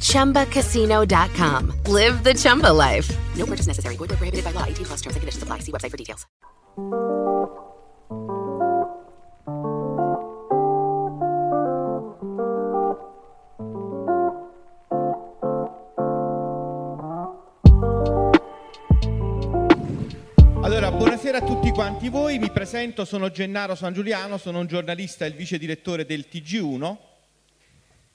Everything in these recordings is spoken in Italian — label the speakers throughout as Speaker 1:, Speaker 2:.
Speaker 1: ChumbaCasino.com. Live the Chumba life. No purchase necessary. Void where prohibited by law. 18 plus terms and conditions apply. See website for details.
Speaker 2: Allora, buonasera a tutti quanti voi, mi presento, sono Gennaro San Giuliano, sono un giornalista e il vice direttore del TG1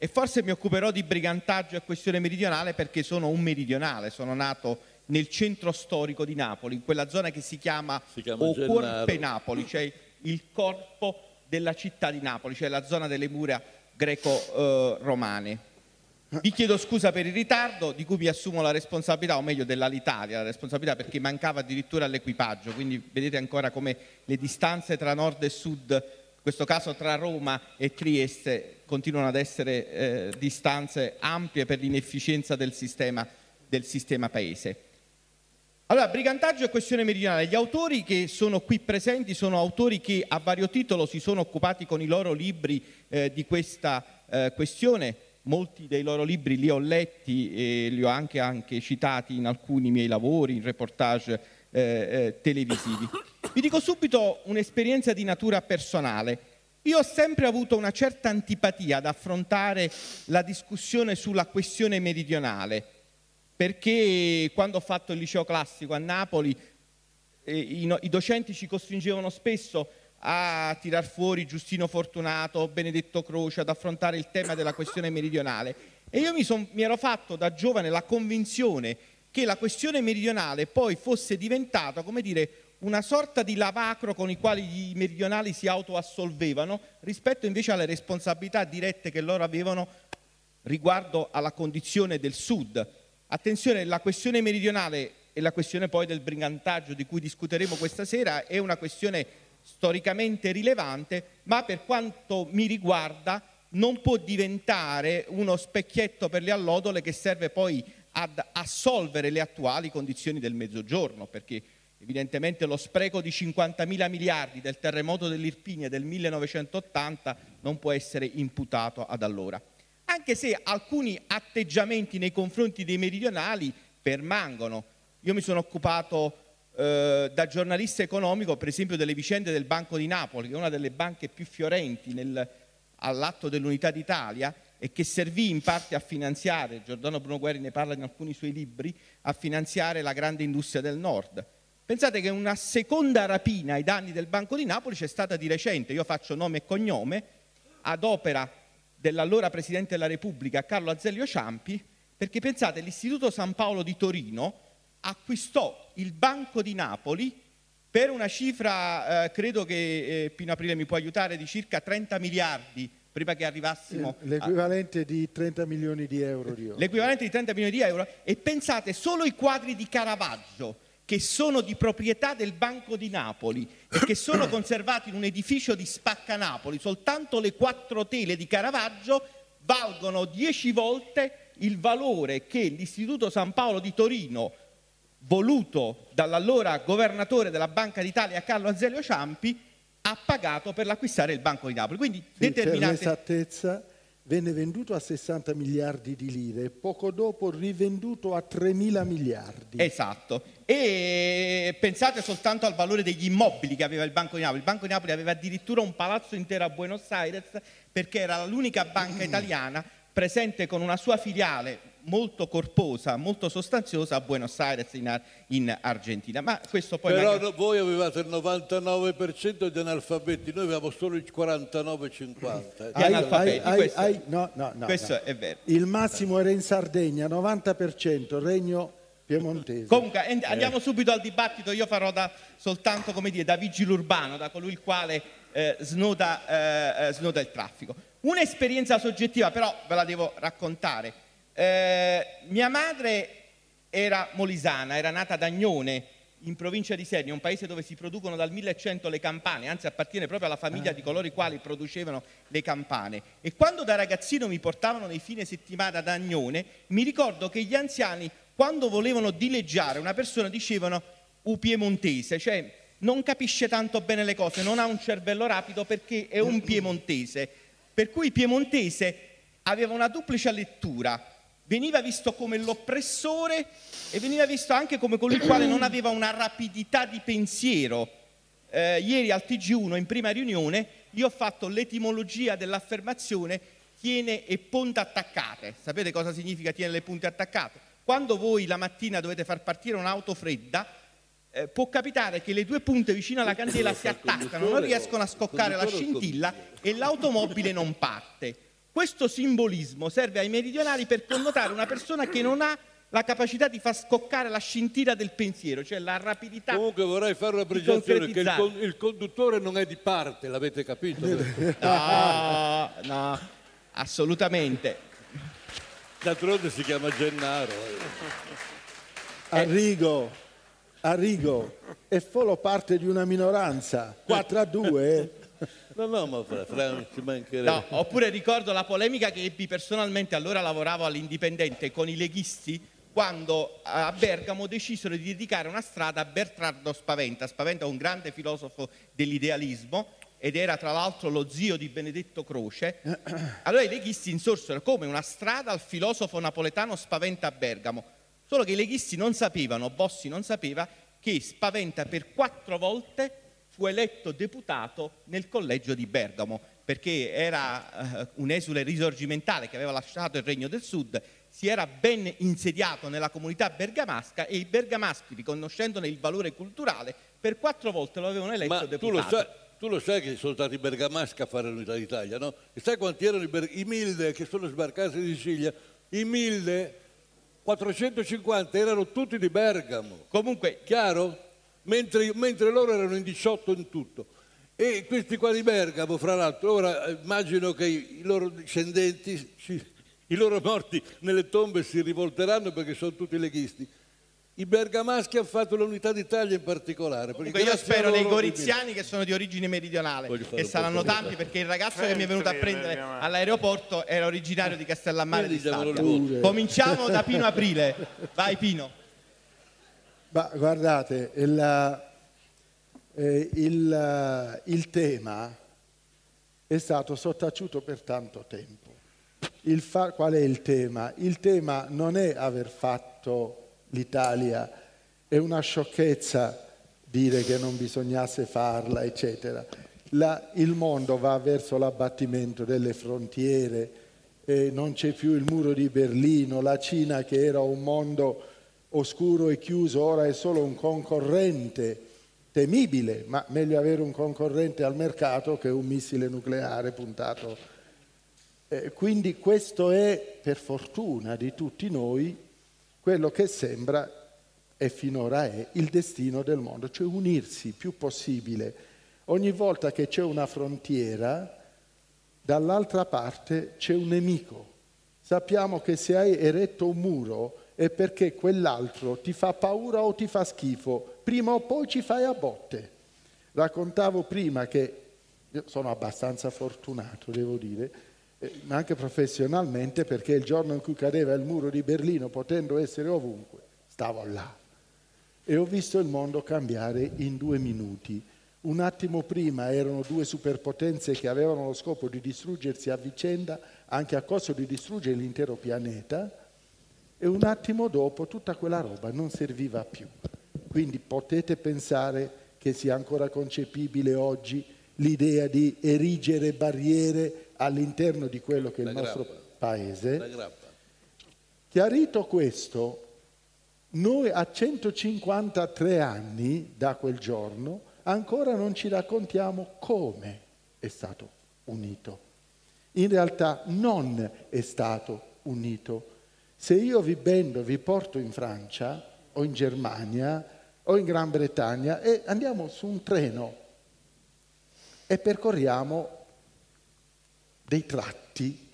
Speaker 2: e forse mi occuperò di brigantaggio e questione meridionale perché sono un meridionale, sono nato nel centro storico di Napoli, in quella zona che si chiama,
Speaker 3: Si chiama
Speaker 2: O
Speaker 3: Gennaro.
Speaker 2: Corpe Napoli, cioè il corpo della città di Napoli, cioè la zona delle mura greco-romane. Vi chiedo scusa per il ritardo di cui mi assumo la responsabilità, o meglio dell'Alitalia, la responsabilità perché mancava addirittura l'equipaggio, quindi vedete ancora come le distanze tra nord e sud, in questo caso tra Roma e Trieste, continuano ad essere eh, distanze ampie per l'inefficienza del sistema, del sistema paese. Allora, brigantaggio e questione meridionale. Gli autori che sono qui presenti sono autori che a vario titolo si sono occupati con i loro libri eh, di questa eh, questione. Molti dei loro libri li ho letti e li ho anche, anche citati in alcuni miei lavori, in reportage eh, eh, televisivi. Vi dico subito un'esperienza di natura personale. Io ho sempre avuto una certa antipatia ad affrontare la discussione sulla questione meridionale perché quando ho fatto il liceo classico a Napoli eh, i, no- i docenti ci costringevano spesso a tirar fuori Giustino Fortunato, Benedetto Croce, ad affrontare il tema della questione meridionale. E io mi, son- mi ero fatto da giovane la convinzione che la questione meridionale poi fosse diventata, come dire, una sorta di lavacro con i quali i meridionali si autoassolvevano rispetto invece alle responsabilità dirette che loro avevano riguardo alla condizione del Sud. Attenzione, la questione meridionale e la questione poi del brigantaggio di cui discuteremo questa sera è una questione storicamente rilevante, ma per quanto mi riguarda non può diventare uno specchietto per le allodole che serve poi ad assolvere le attuali condizioni del mezzogiorno, perché evidentemente lo spreco di 50.000 miliardi del terremoto dell'Irpinia del 1980 non può essere imputato ad allora anche se alcuni atteggiamenti nei confronti dei meridionali permangono. Io mi sono occupato eh, da giornalista economico, per esempio, delle vicende del Banco di Napoli, che è una delle banche più fiorenti nel- all'atto dell'Unità d'Italia e che servì in parte a finanziare, Giordano Bruno Guerri ne parla in alcuni suoi libri, a finanziare la grande industria del nord. Pensate che una seconda rapina ai danni del Banco di Napoli c'è stata di recente, io faccio nome e cognome, ad opera dell'allora Presidente della Repubblica Carlo Azeglio Ciampi, perché pensate, l'Istituto San Paolo di Torino acquistò il Banco di Napoli per una cifra, eh, credo che eh, Pino Aprile mi può aiutare, di circa 30 miliardi prima che arrivassimo a-
Speaker 4: L'equivalente di 30 milioni di euro di oggi.
Speaker 2: l'equivalente di 30 milioni di euro e pensate solo i quadri di Caravaggio che sono di proprietà del Banco di Napoli e che sono conservati in un edificio di Spaccanapoli, soltanto le quattro tele di Caravaggio valgono 10 volte il valore che l'Istituto San Paolo di Torino, voluto dall'allora governatore della Banca d'Italia Carlo Azeglio Ciampi, ha pagato per l'acquistare il Banco di Napoli. Quindi
Speaker 4: Sì, per
Speaker 2: determinate
Speaker 4: l'esattezza venne venduto a 60 miliardi di lire e poco dopo rivenduto a 3 mila miliardi.
Speaker 2: Esatto. E pensate soltanto al valore degli immobili che aveva il Banco di Napoli. Il Banco di Napoli aveva addirittura un palazzo intero a Buenos Aires perché era l'unica banca italiana presente con una sua filiale molto corposa, molto sostanziosa a Buenos Aires in, in Argentina. Ma questo poi
Speaker 3: Però
Speaker 2: magari-
Speaker 3: voi avevate il 99% di analfabeti, noi avevamo solo il 49-50.
Speaker 2: Gli
Speaker 4: Ai-
Speaker 2: analfabeti,
Speaker 4: ai-
Speaker 2: questo-
Speaker 4: ai- no, no, no,
Speaker 2: questo
Speaker 4: no.
Speaker 2: è vero.
Speaker 4: Il massimo era in Sardegna, 90%, regno piemontese.
Speaker 2: Comunque and- andiamo subito al dibattito, io farò da, soltanto come dire, da vigile urbano, da colui il quale eh, snoda, eh, eh, snoda il traffico. Un'esperienza soggettiva però ve la devo raccontare. Eh, mia madre era molisana, era nata ad Agnone, in provincia di Sernia, un paese dove si producono dal 1100 le campane, anzi appartiene proprio alla famiglia di coloro i quali producevano le campane. E quando da ragazzino mi portavano nei fine settimana ad Agnone, mi ricordo che gli anziani, quando volevano dileggiare una persona, dicevano u piemontese, cioè non capisce tanto bene le cose, non ha un cervello rapido perché è un piemontese. Per cui piemontese aveva una duplice lettura, veniva visto come l'oppressore e veniva visto anche come colui il quale non aveva una rapidità di pensiero. Eh, ieri al TG1 in prima riunione io ho fatto l'etimologia dell'affermazione tiene e punte attaccate. Sapete cosa significa tiene le punte attaccate? Quando voi la mattina dovete far partire un'auto fredda, eh, può capitare che le due punte vicino alla candela si attaccano, non riescono a scoccare la scintilla e l'automobile non parte. Questo simbolismo serve ai meridionali per connotare una persona che non ha la capacità di far scoccare la scintilla del pensiero, cioè la rapidità.
Speaker 3: Comunque vorrei fare una precisazione che il, con- il conduttore non è di parte, l'avete capito?
Speaker 2: No, no, assolutamente.
Speaker 3: D'altronde si chiama Gennaro.
Speaker 4: Arrigo, Arrigo, è solo parte di una minoranza, 4 a 2.
Speaker 3: No, no, ma fra, fra ci mancherebbe.
Speaker 2: No, oppure ricordo la polemica che ebbi personalmente, allora lavoravo all'Indipendente con i leghisti, quando a Bergamo decisero di dedicare una strada a Bertrardo Spaventa. Spaventa è un grande filosofo dell'idealismo ed era tra l'altro lo zio di Benedetto Croce. Allora i leghisti insorsero come una strada al filosofo napoletano Spaventa a Bergamo. Solo che i leghisti non sapevano, Bossi non sapeva, che Spaventa per quattro volte fu eletto deputato nel collegio di Bergamo, perché era eh, un esule risorgimentale che aveva lasciato il Regno del Sud, si era ben insediato nella comunità bergamasca e i bergamaschi, riconoscendone il valore culturale, per quattro volte lo avevano eletto
Speaker 3: Ma tu
Speaker 2: deputato.
Speaker 3: lo, sai, tu lo sai che sono stati i bergamaschi a fare l'unità d'Italia, no? E sai quanti erano i, ber- i Milde che sono sbarcati in Sicilia? I Milde, 450, erano tutti di Bergamo.
Speaker 2: Comunque,
Speaker 3: Chiaro? Mentre, mentre loro erano in 18 in tutto. E questi qua di Bergamo, fra l'altro, ora eh, immagino che i, loro discendenti, i loro morti nelle tombe si rivolteranno perché sono tutti leghisti. I bergamaschi hanno fatto l'unità d'Italia in particolare.
Speaker 2: comunque io spero
Speaker 3: loro-
Speaker 2: goriziani che sono di origine meridionale,
Speaker 3: un
Speaker 2: saranno tanti perché il ragazzo che mi è venuto a prendere all'aeroporto era originario di Castellammare di Stabia. Cominciamo da Pino Aprile. Vai Pino.
Speaker 4: Ma guardate, il, eh, il, il tema è stato sottaciuto per tanto tempo. Fa- qual è il tema? Il tema non è aver fatto l'Italia, è una sciocchezza dire che non bisognasse farla, eccetera. La- il mondo va verso l'abbattimento delle frontiere, eh, non c'è più il muro di Berlino, la Cina che era un mondo oscuro e chiuso, ora è solo un concorrente temibile, ma meglio avere un concorrente al mercato che un missile nucleare puntato. Eh, quindi questo è, per fortuna di tutti noi, quello che sembra e finora è il destino del mondo, cioè unirsi più possibile. Ogni volta che c'è una frontiera, dall'altra parte c'è un nemico. Sappiamo che se hai eretto un muro è perché quell'altro ti fa paura o ti fa schifo, prima o poi ci fai a botte. Raccontavo prima che io sono abbastanza fortunato, devo dire, eh, ma anche professionalmente, perché il giorno in cui cadeva il muro di Berlino, potendo essere ovunque, stavo là. E ho visto il mondo cambiare in due minuti. Un attimo prima erano due superpotenze che avevano lo scopo di distruggersi a vicenda, anche a costo di distruggere l'intero pianeta, e un attimo dopo tutta quella roba non serviva più. Quindi potete pensare che sia ancora concepibile oggi l'idea di erigere barriere all'interno di quello che è il nostro paese? Chiarito questo, noi a 153 anni da quel giorno ancora non ci raccontiamo come è stato unito. In realtà non è stato unito. Se io vi bendo, vi porto in Francia o in Germania o in Gran Bretagna e andiamo su un treno e percorriamo dei tratti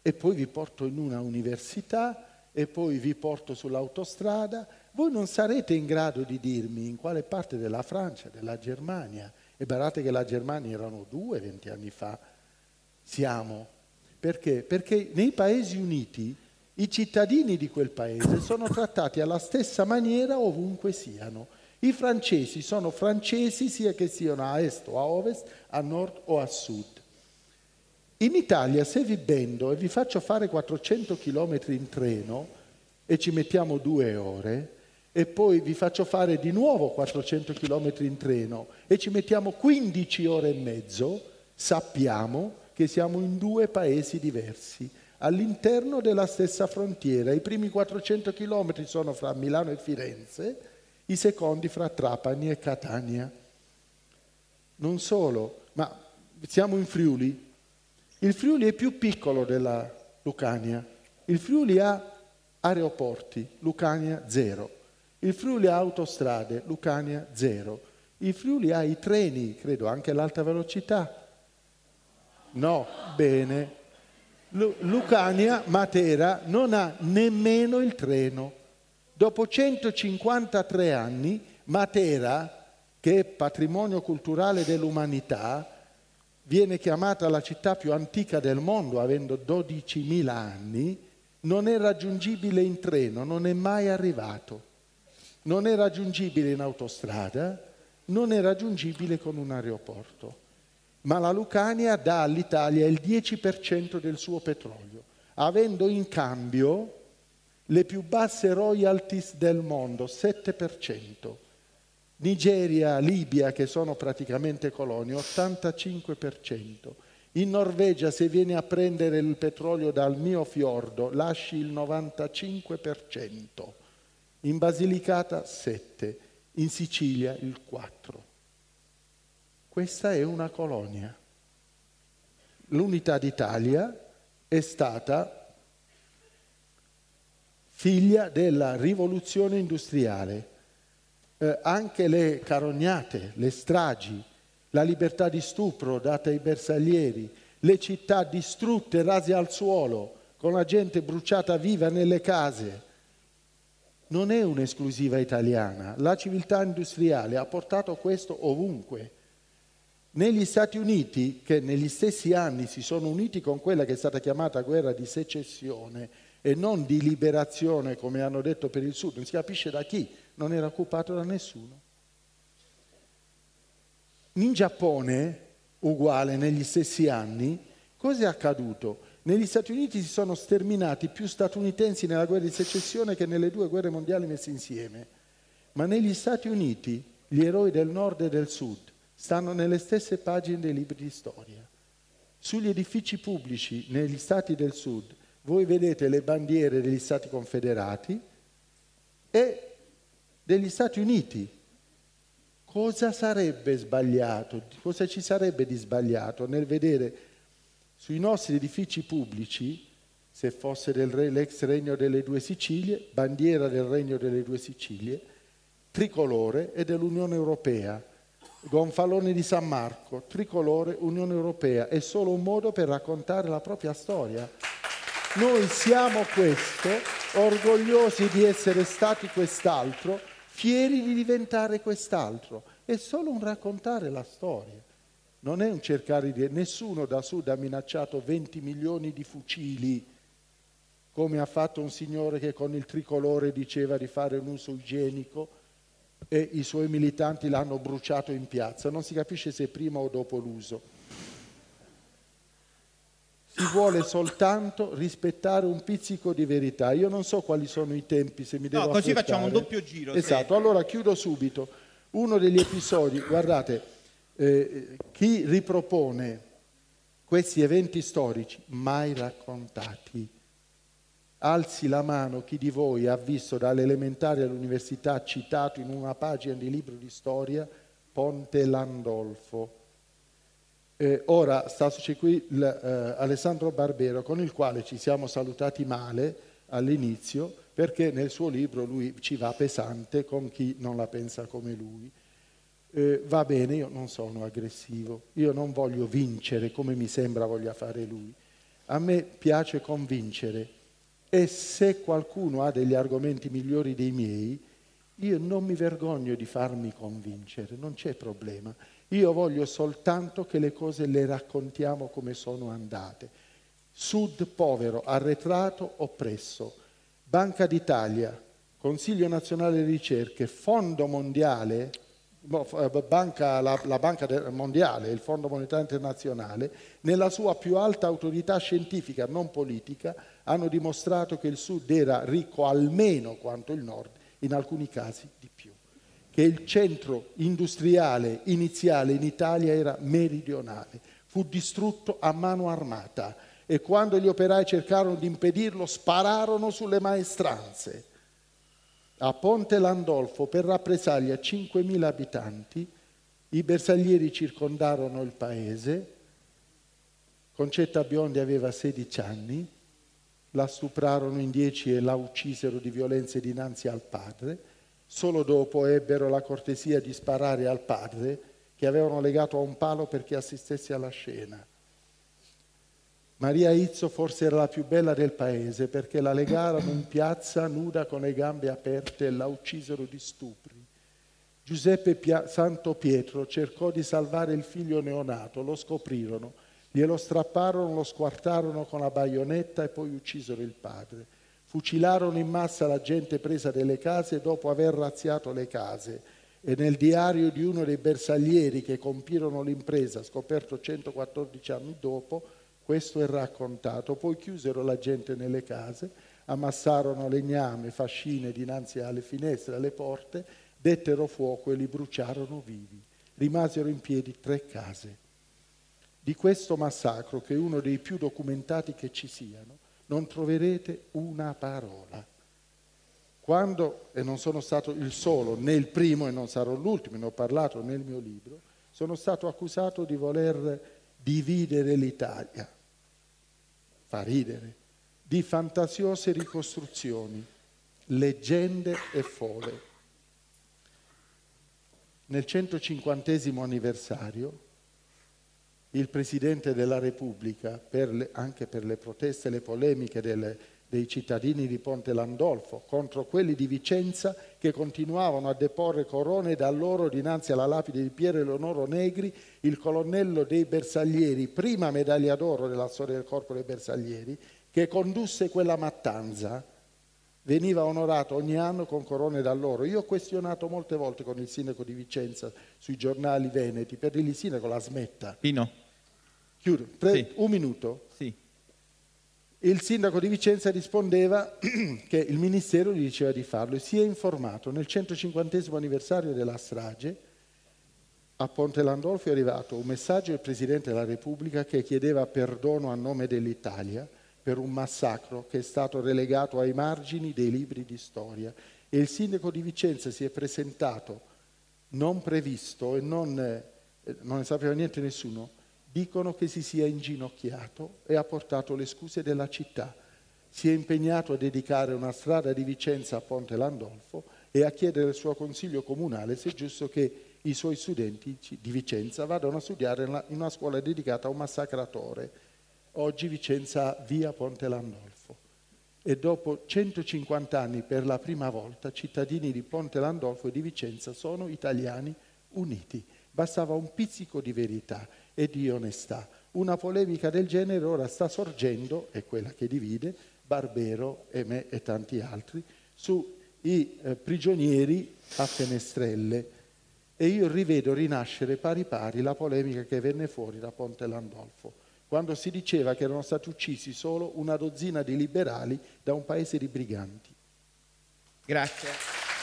Speaker 4: e poi vi porto in una università e poi vi porto sull'autostrada, voi non sarete in grado di dirmi in quale parte della Francia, della Germania, e guardate che la Germania erano due venti anni fa, siamo. Perché? Perché nei Paesi Uniti i cittadini di quel paese sono trattati alla stessa maniera ovunque siano. I francesi sono francesi sia che siano a est o a ovest, a nord o a sud. In Italia se vi bendo e vi faccio fare 400 km in treno e ci mettiamo due ore e poi vi faccio fare di nuovo 400 km in treno e ci mettiamo 15 ore e mezzo, sappiamo che siamo in due paesi diversi all'interno della stessa frontiera. I primi 400 km sono fra Milano e Firenze, i secondi fra Trapani e Catania. Non solo, ma siamo in Friuli. Il Friuli è più piccolo della Lucania. Il Friuli ha aeroporti, Lucania zero. Il Friuli ha autostrade, Lucania zero. Il Friuli ha i treni, credo anche l'alta velocità. No, bene, Lucania, Matera, non ha nemmeno il treno. Dopo 153 anni, Matera, che è patrimonio culturale dell'umanità, viene chiamata la città più antica del mondo, avendo 12.000 anni, non è raggiungibile in treno, non è mai arrivato. Non è raggiungibile in autostrada, non è raggiungibile con un aeroporto ma la Lucania dà all'Italia il 10% del suo petrolio, avendo in cambio le più basse royalties del mondo, 7%. Nigeria, Libia, che sono praticamente colonie, 85%. In Norvegia, se vieni a prendere il petrolio dal mio fiordo, lasci il 95%. In Basilicata, 7%. In Sicilia, il 4%. Questa è una colonia. L'unità d'Italia è stata figlia della rivoluzione industriale. Eh, anche le carognate, le stragi, la libertà di stupro data ai bersaglieri, le città distrutte, rase al suolo, con la gente bruciata viva nelle case, non è un'esclusiva italiana. La civiltà industriale ha portato questo ovunque. Negli Stati Uniti, che negli stessi anni si sono uniti con quella che è stata chiamata guerra di secessione e non di liberazione, come hanno detto per il Sud, non si capisce da chi, non era occupato da nessuno. In Giappone, uguale negli stessi anni, cosa è accaduto? Negli Stati Uniti si sono sterminati più statunitensi nella guerra di secessione che nelle due guerre mondiali messe insieme, ma negli Stati Uniti gli eroi del nord e del sud stanno nelle stesse pagine dei libri di storia. Sugli edifici pubblici negli stati del sud voi vedete le bandiere degli stati confederati e degli Stati Uniti. Cosa sarebbe sbagliato? Cosa ci sarebbe di sbagliato nel vedere sui nostri edifici pubblici, se fosse re, l'ex regno delle due Sicilie, bandiera del regno delle due Sicilie, tricolore e dell'Unione Europea, gonfalone di San Marco, tricolore Unione Europea, è solo un modo per raccontare la propria storia. Noi siamo questo, orgogliosi di essere stati quest'altro, fieri di diventare quest'altro. È solo un raccontare la storia. Non è un cercare di... Nessuno da sud ha minacciato 20 milioni di fucili, come ha fatto un signore che con il tricolore diceva di fare un uso igienico e i suoi militanti l'hanno bruciato in piazza. Non si capisce se prima o dopo l'uso. Si vuole soltanto rispettare un pizzico di verità. Io non so quali sono i tempi, se mi devo
Speaker 2: No, così
Speaker 4: affrettare.
Speaker 2: facciamo un doppio giro. se-
Speaker 4: Esatto, allora chiudo subito. Uno degli episodi, guardate, eh, chi ripropone questi eventi storici mai raccontati, alzi la mano chi di voi ha visto dalle elementari all'università citato in una pagina di libro di storia Ponte Landolfo. Eh, ora sta qui il, eh, Alessandro Barbero con il quale ci siamo salutati male all'inizio perché nel suo libro lui ci va pesante con chi non la pensa come lui. Eh, va bene, io non sono aggressivo, io non voglio vincere come mi sembra voglia fare lui. A me piace convincere e se qualcuno ha degli argomenti migliori dei miei, Io non mi vergogno di farmi convincere, non c'è problema. Io voglio soltanto che le cose le raccontiamo come sono andate. Sud povero, arretrato, oppresso. Banca d'Italia, Consiglio nazionale di ricerche, Fondo mondiale, banca, la, la, Banca mondiale, il Fondo monetario internazionale, nella sua più alta autorità scientifica, non politica, hanno dimostrato che il Sud era ricco almeno quanto il Nord, in alcuni casi di più che il centro industriale iniziale in Italia era meridionale, fu distrutto a mano armata e quando gli operai cercarono di impedirlo spararono sulle maestranze. A Ponte Landolfo, per rappresaglia 5.000 abitanti, i bersaglieri circondarono il paese, Concetta Biondi aveva 16 anni, la stuprarono in 10 e la uccisero di violenze dinanzi al padre, Solo dopo ebbero la cortesia di sparare al padre che avevano legato a un palo perché assistesse alla scena. Maria Izzo forse era la più bella del paese perché la legarono in piazza nuda con le gambe aperte e la uccisero di stupri. Giuseppe Pia- Santo Pietro cercò di salvare il figlio neonato, lo scoprirono, glielo strapparono, lo squartarono con la baionetta e poi uccisero il padre. Fucilarono in massa la gente presa delle case dopo aver razziato le case e nel diario di uno dei bersaglieri che compirono l'impresa, scoperto 114 anni dopo, questo è raccontato. Poi chiusero la gente nelle case, ammassarono legname, fascine dinanzi alle finestre, alle porte, dettero fuoco e li bruciarono vivi. Rimasero in piedi tre case. Di questo massacro, che è uno dei più documentati che ci siano, non troverete una parola. Quando, e non sono stato il solo, né il primo e non sarò l'ultimo, ne ho parlato nel mio libro, sono stato accusato di voler dividere l'Italia, fa ridere, di fantasiose ricostruzioni, leggende e fole. Nel 150 anniversario il Presidente della Repubblica, per le, anche per le proteste e le polemiche delle, dei cittadini di Ponte Landolfo contro quelli di Vicenza che continuavano a deporre corone da loro dinanzi alla lapide di Piero Eleonoro Negri, il colonnello dei bersaglieri, prima medaglia d'oro della storia del corpo dei bersaglieri, che condusse quella mattanza, veniva onorato ogni anno con corone da loro. Io ho questionato molte volte con il sindaco di Vicenza sui giornali veneti per dirgli sindaco la smetta.
Speaker 2: Pino.
Speaker 4: Chiudo. Pre-
Speaker 2: Sì.
Speaker 4: Un minuto. Il sindaco di Vicenza rispondeva che il ministero gli diceva di farlo e si è informato. Nel 150 anniversario della strage a Ponte Landolfo è arrivato un messaggio del Presidente della Repubblica che chiedeva perdono a nome dell'Italia per un massacro che è stato relegato ai margini dei libri di storia. E il sindaco di Vicenza si è presentato non previsto e non, eh, non ne sapeva niente nessuno dicono che si sia inginocchiato e ha portato le scuse della città. Si è impegnato a dedicare una strada di Vicenza a Ponte Landolfo e a chiedere al suo consiglio comunale se è giusto che i suoi studenti di Vicenza vadano a studiare in una scuola dedicata a un massacratore. Oggi Vicenza via Ponte Landolfo. E dopo 150 anni, per la prima volta, cittadini di Ponte Landolfo e di Vicenza sono italiani uniti. Bastava un pizzico di verità e di onestà. Una polemica del genere ora sta sorgendo, è quella che divide Barbero e me e tanti altri, sui eh, prigionieri a Fenestrelle. E io rivedo rinascere pari pari la polemica che venne fuori da Ponte Landolfo, quando si diceva che erano stati uccisi solo una dozzina di liberali da un paese di briganti.
Speaker 2: Grazie.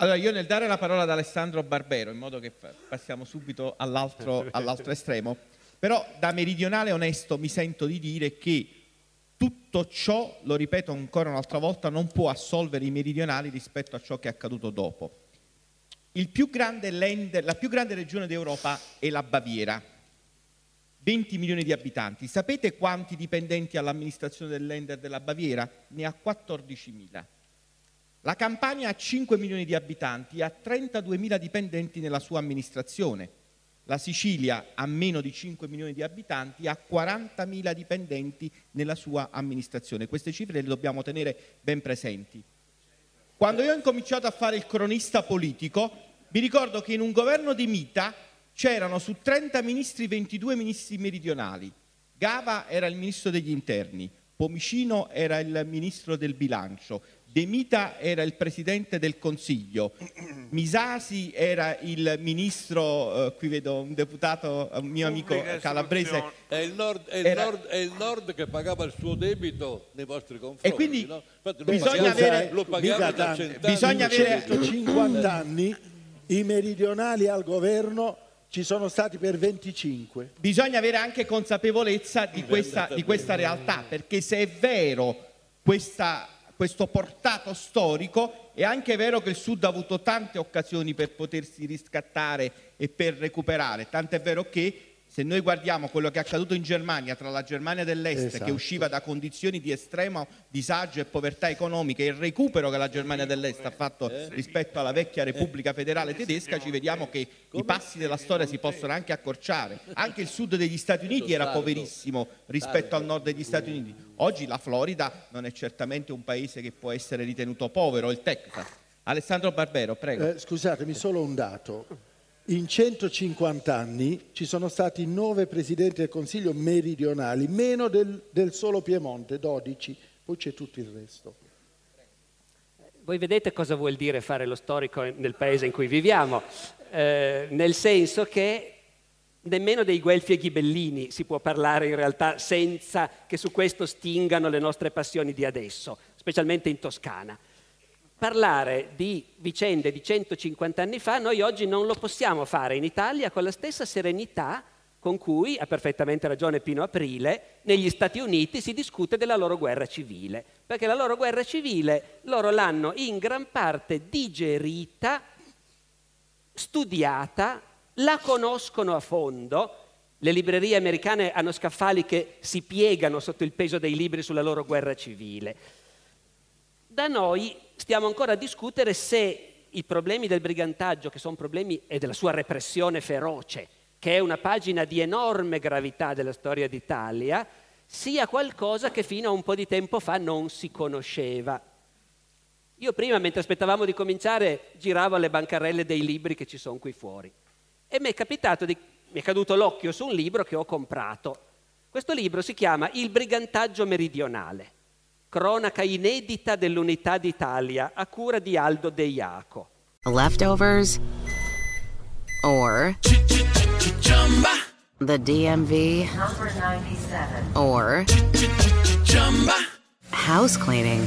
Speaker 2: Allora, io nel dare la parola ad Alessandro Barbero, in modo che passiamo subito all'altro, all'altro estremo, però da meridionale onesto mi sento di dire che tutto ciò, lo ripeto ancora un'altra volta, non può assolvere i meridionali rispetto a ciò che è accaduto dopo. Il più grande lender- la più grande regione d'Europa è la Baviera, 20 milioni di abitanti. Sapete quanti dipendenti ha l'amministrazione del lender della Baviera? Ne ha 14.000. La Campania ha 5 milioni di abitanti e ha 32.000 dipendenti nella sua amministrazione. La Sicilia ha meno di 5 milioni di abitanti, ha 40.000 dipendenti nella sua amministrazione. Queste cifre le dobbiamo tenere ben presenti. Quando io ho incominciato a fare il cronista politico, mi ricordo che in un governo di Mita c'erano su 30 ministri 22 ministri meridionali. Gava era il ministro degli interni, Pomicino era il ministro del bilancio, De Mita era il presidente del Consiglio, Misasi era il ministro, eh, qui vedo un deputato, un mio amico calabrese.
Speaker 3: È il, nord, è, il
Speaker 2: Era-
Speaker 3: nord, è il nord che pagava il suo debito nei vostri confronti.
Speaker 2: E quindi
Speaker 3: no? Infatti
Speaker 2: bisogna
Speaker 3: pagava-
Speaker 2: avere-. Bisogna avere-
Speaker 4: 150 anni i meridionali al governo ci sono stati per 25.
Speaker 2: bisogna avere anche consapevolezza di questa, di questa realtà, perché se è vero questa- questo portato storico, è anche vero che il Sud ha avuto tante occasioni per potersi riscattare e per recuperare, tant'è vero che se noi guardiamo quello che è accaduto in Germania, tra la Germania dell'Est che
Speaker 4: Esatto.
Speaker 2: usciva da condizioni di estremo disagio e povertà economica e il recupero che la Germania dell'Est ha fatto rispetto alla vecchia Repubblica Federale Tedesca, ci vediamo che i passi della storia si possono anche accorciare. Anche il sud degli Stati Uniti era poverissimo rispetto al nord degli Stati Uniti. Oggi la Florida non è certamente un paese che può essere ritenuto povero, il Texas. Alessandro Barbero, prego.
Speaker 4: Eh, scusatemi, solo un dato. In 150 anni ci sono stati nove presidenti del Consiglio meridionali, meno del, del solo Piemonte, 12, poi c'è tutto il resto.
Speaker 5: Voi vedete cosa vuol dire fare lo storico nel paese in cui viviamo, Eh, nel senso che nemmeno dei Guelfi e Ghibellini si può parlare in realtà senza che su questo stingano le nostre passioni di adesso, specialmente in Toscana. Parlare di vicende di 150 anni fa noi oggi non lo possiamo fare in Italia con la stessa serenità con cui, ha perfettamente ragione Pino Aprile, negli Stati Uniti si discute della loro guerra civile, perché la loro guerra civile loro l'hanno in gran parte digerita, studiata, la conoscono a fondo. Le librerie americane hanno scaffali che si piegano sotto il peso dei libri sulla loro guerra civile. Da noi stiamo ancora a discutere se i problemi del brigantaggio, che sono problemi e della sua repressione feroce, che è una pagina di enorme gravità della storia d'Italia, sia qualcosa che fino a un po' di tempo fa non si conosceva. Io prima, mentre aspettavamo di cominciare, giravo alle bancarelle dei libri che ci sono qui fuori e mi è capitato di, mi è caduto l'occhio su un libro che ho comprato. Questo libro si chiama Il brigantaggio meridionale, cronaca inedita dell'Unità d'Italia a cura di Aldo De Iaco.
Speaker 1: Leftovers? Or the DMV?
Speaker 6: Number 97.
Speaker 1: Or house cleaning?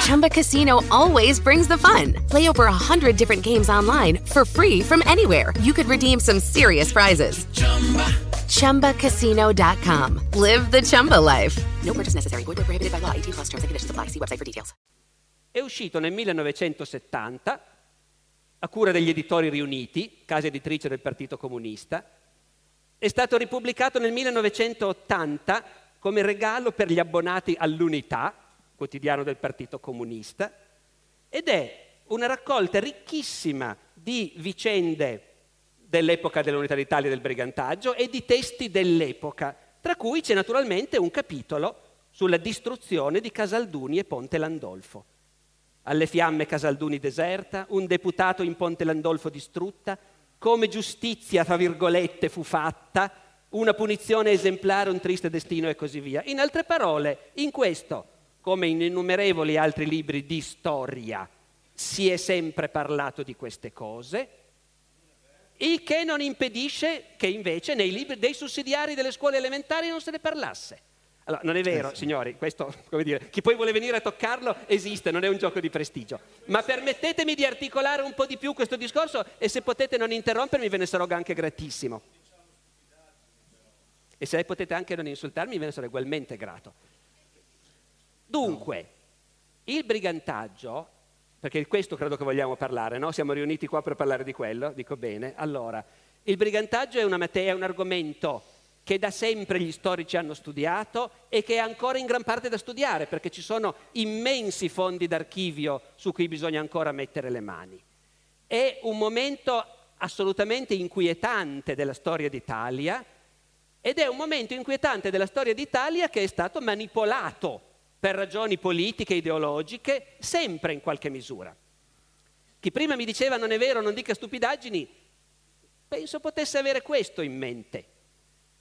Speaker 1: Chumba Casino always brings the fun. Play over a hundred different games online for free from anywhere. You could redeem some serious prizes. ChumbaCasino.com. Live the Chumba life. No purchase necessary. Void prohibited by law. 18 plus terms and conditions apply. See website for details.
Speaker 5: È uscito nel 1970 a cura degli editori riuniti, casa editrice del Partito Comunista. È stato ripubblicato nel 1980 come regalo per gli abbonati all'Unità, quotidiano del Partito Comunista, ed è una raccolta ricchissima di vicende dell'epoca dell'Unità d'Italia e del brigantaggio e di testi dell'epoca, tra cui c'è naturalmente un capitolo sulla distruzione di Casalduni e Ponte Landolfo. Alle fiamme Casalduni deserta, un deputato in Ponte Landolfo distrutta, come giustizia, fra virgolette, fu fatta, una punizione esemplare, un triste destino e così via. In altre parole, in questo, come in innumerevoli altri libri di storia, si è sempre parlato di queste cose, il che non impedisce che invece nei libri dei sussidiari delle scuole elementari non se ne parlasse. Allora, non è vero, signori, questo, come dire, chi poi vuole venire a toccarlo esiste, non è un gioco di prestigio. Ma permettetemi di articolare un po' di più questo discorso e se potete non interrompermi ve ne sarò anche gratissimo. E se potete anche non insultarmi ve ne sarò ugualmente grato. Dunque, il brigantaggio, perché di questo credo che vogliamo parlare, no? Siamo riuniti qua per parlare di quello, dico bene. Allora, il brigantaggio è, materia, è un argomento che da sempre gli storici hanno studiato e che è ancora in gran parte da studiare, perché ci sono immensi fondi d'archivio su cui bisogna ancora mettere le mani. È un momento assolutamente inquietante della storia d'Italia ed è un momento inquietante della storia d'Italia che è stato manipolato per ragioni politiche, ideologiche, sempre in qualche misura. Chi prima mi diceva non è vero, non dica stupidaggini, penso potesse avere questo in mente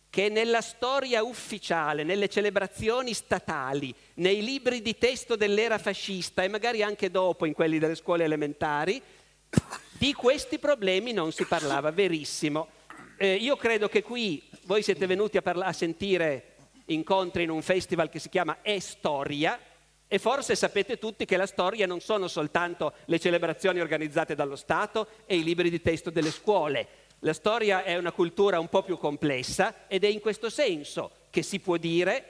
Speaker 5: che nella storia ufficiale, nelle celebrazioni statali, nei libri di testo dell'era fascista e magari anche dopo in quelli delle scuole elementari, di questi problemi non si parlava, verissimo. Eh, io credo che qui voi siete venuti a, parla- a sentire incontri in un festival che si chiama E Storia e forse sapete tutti che la storia non sono soltanto le celebrazioni organizzate dallo Stato e i libri di testo delle scuole la storia è una cultura un po' più complessa ed è in questo senso che si può dire,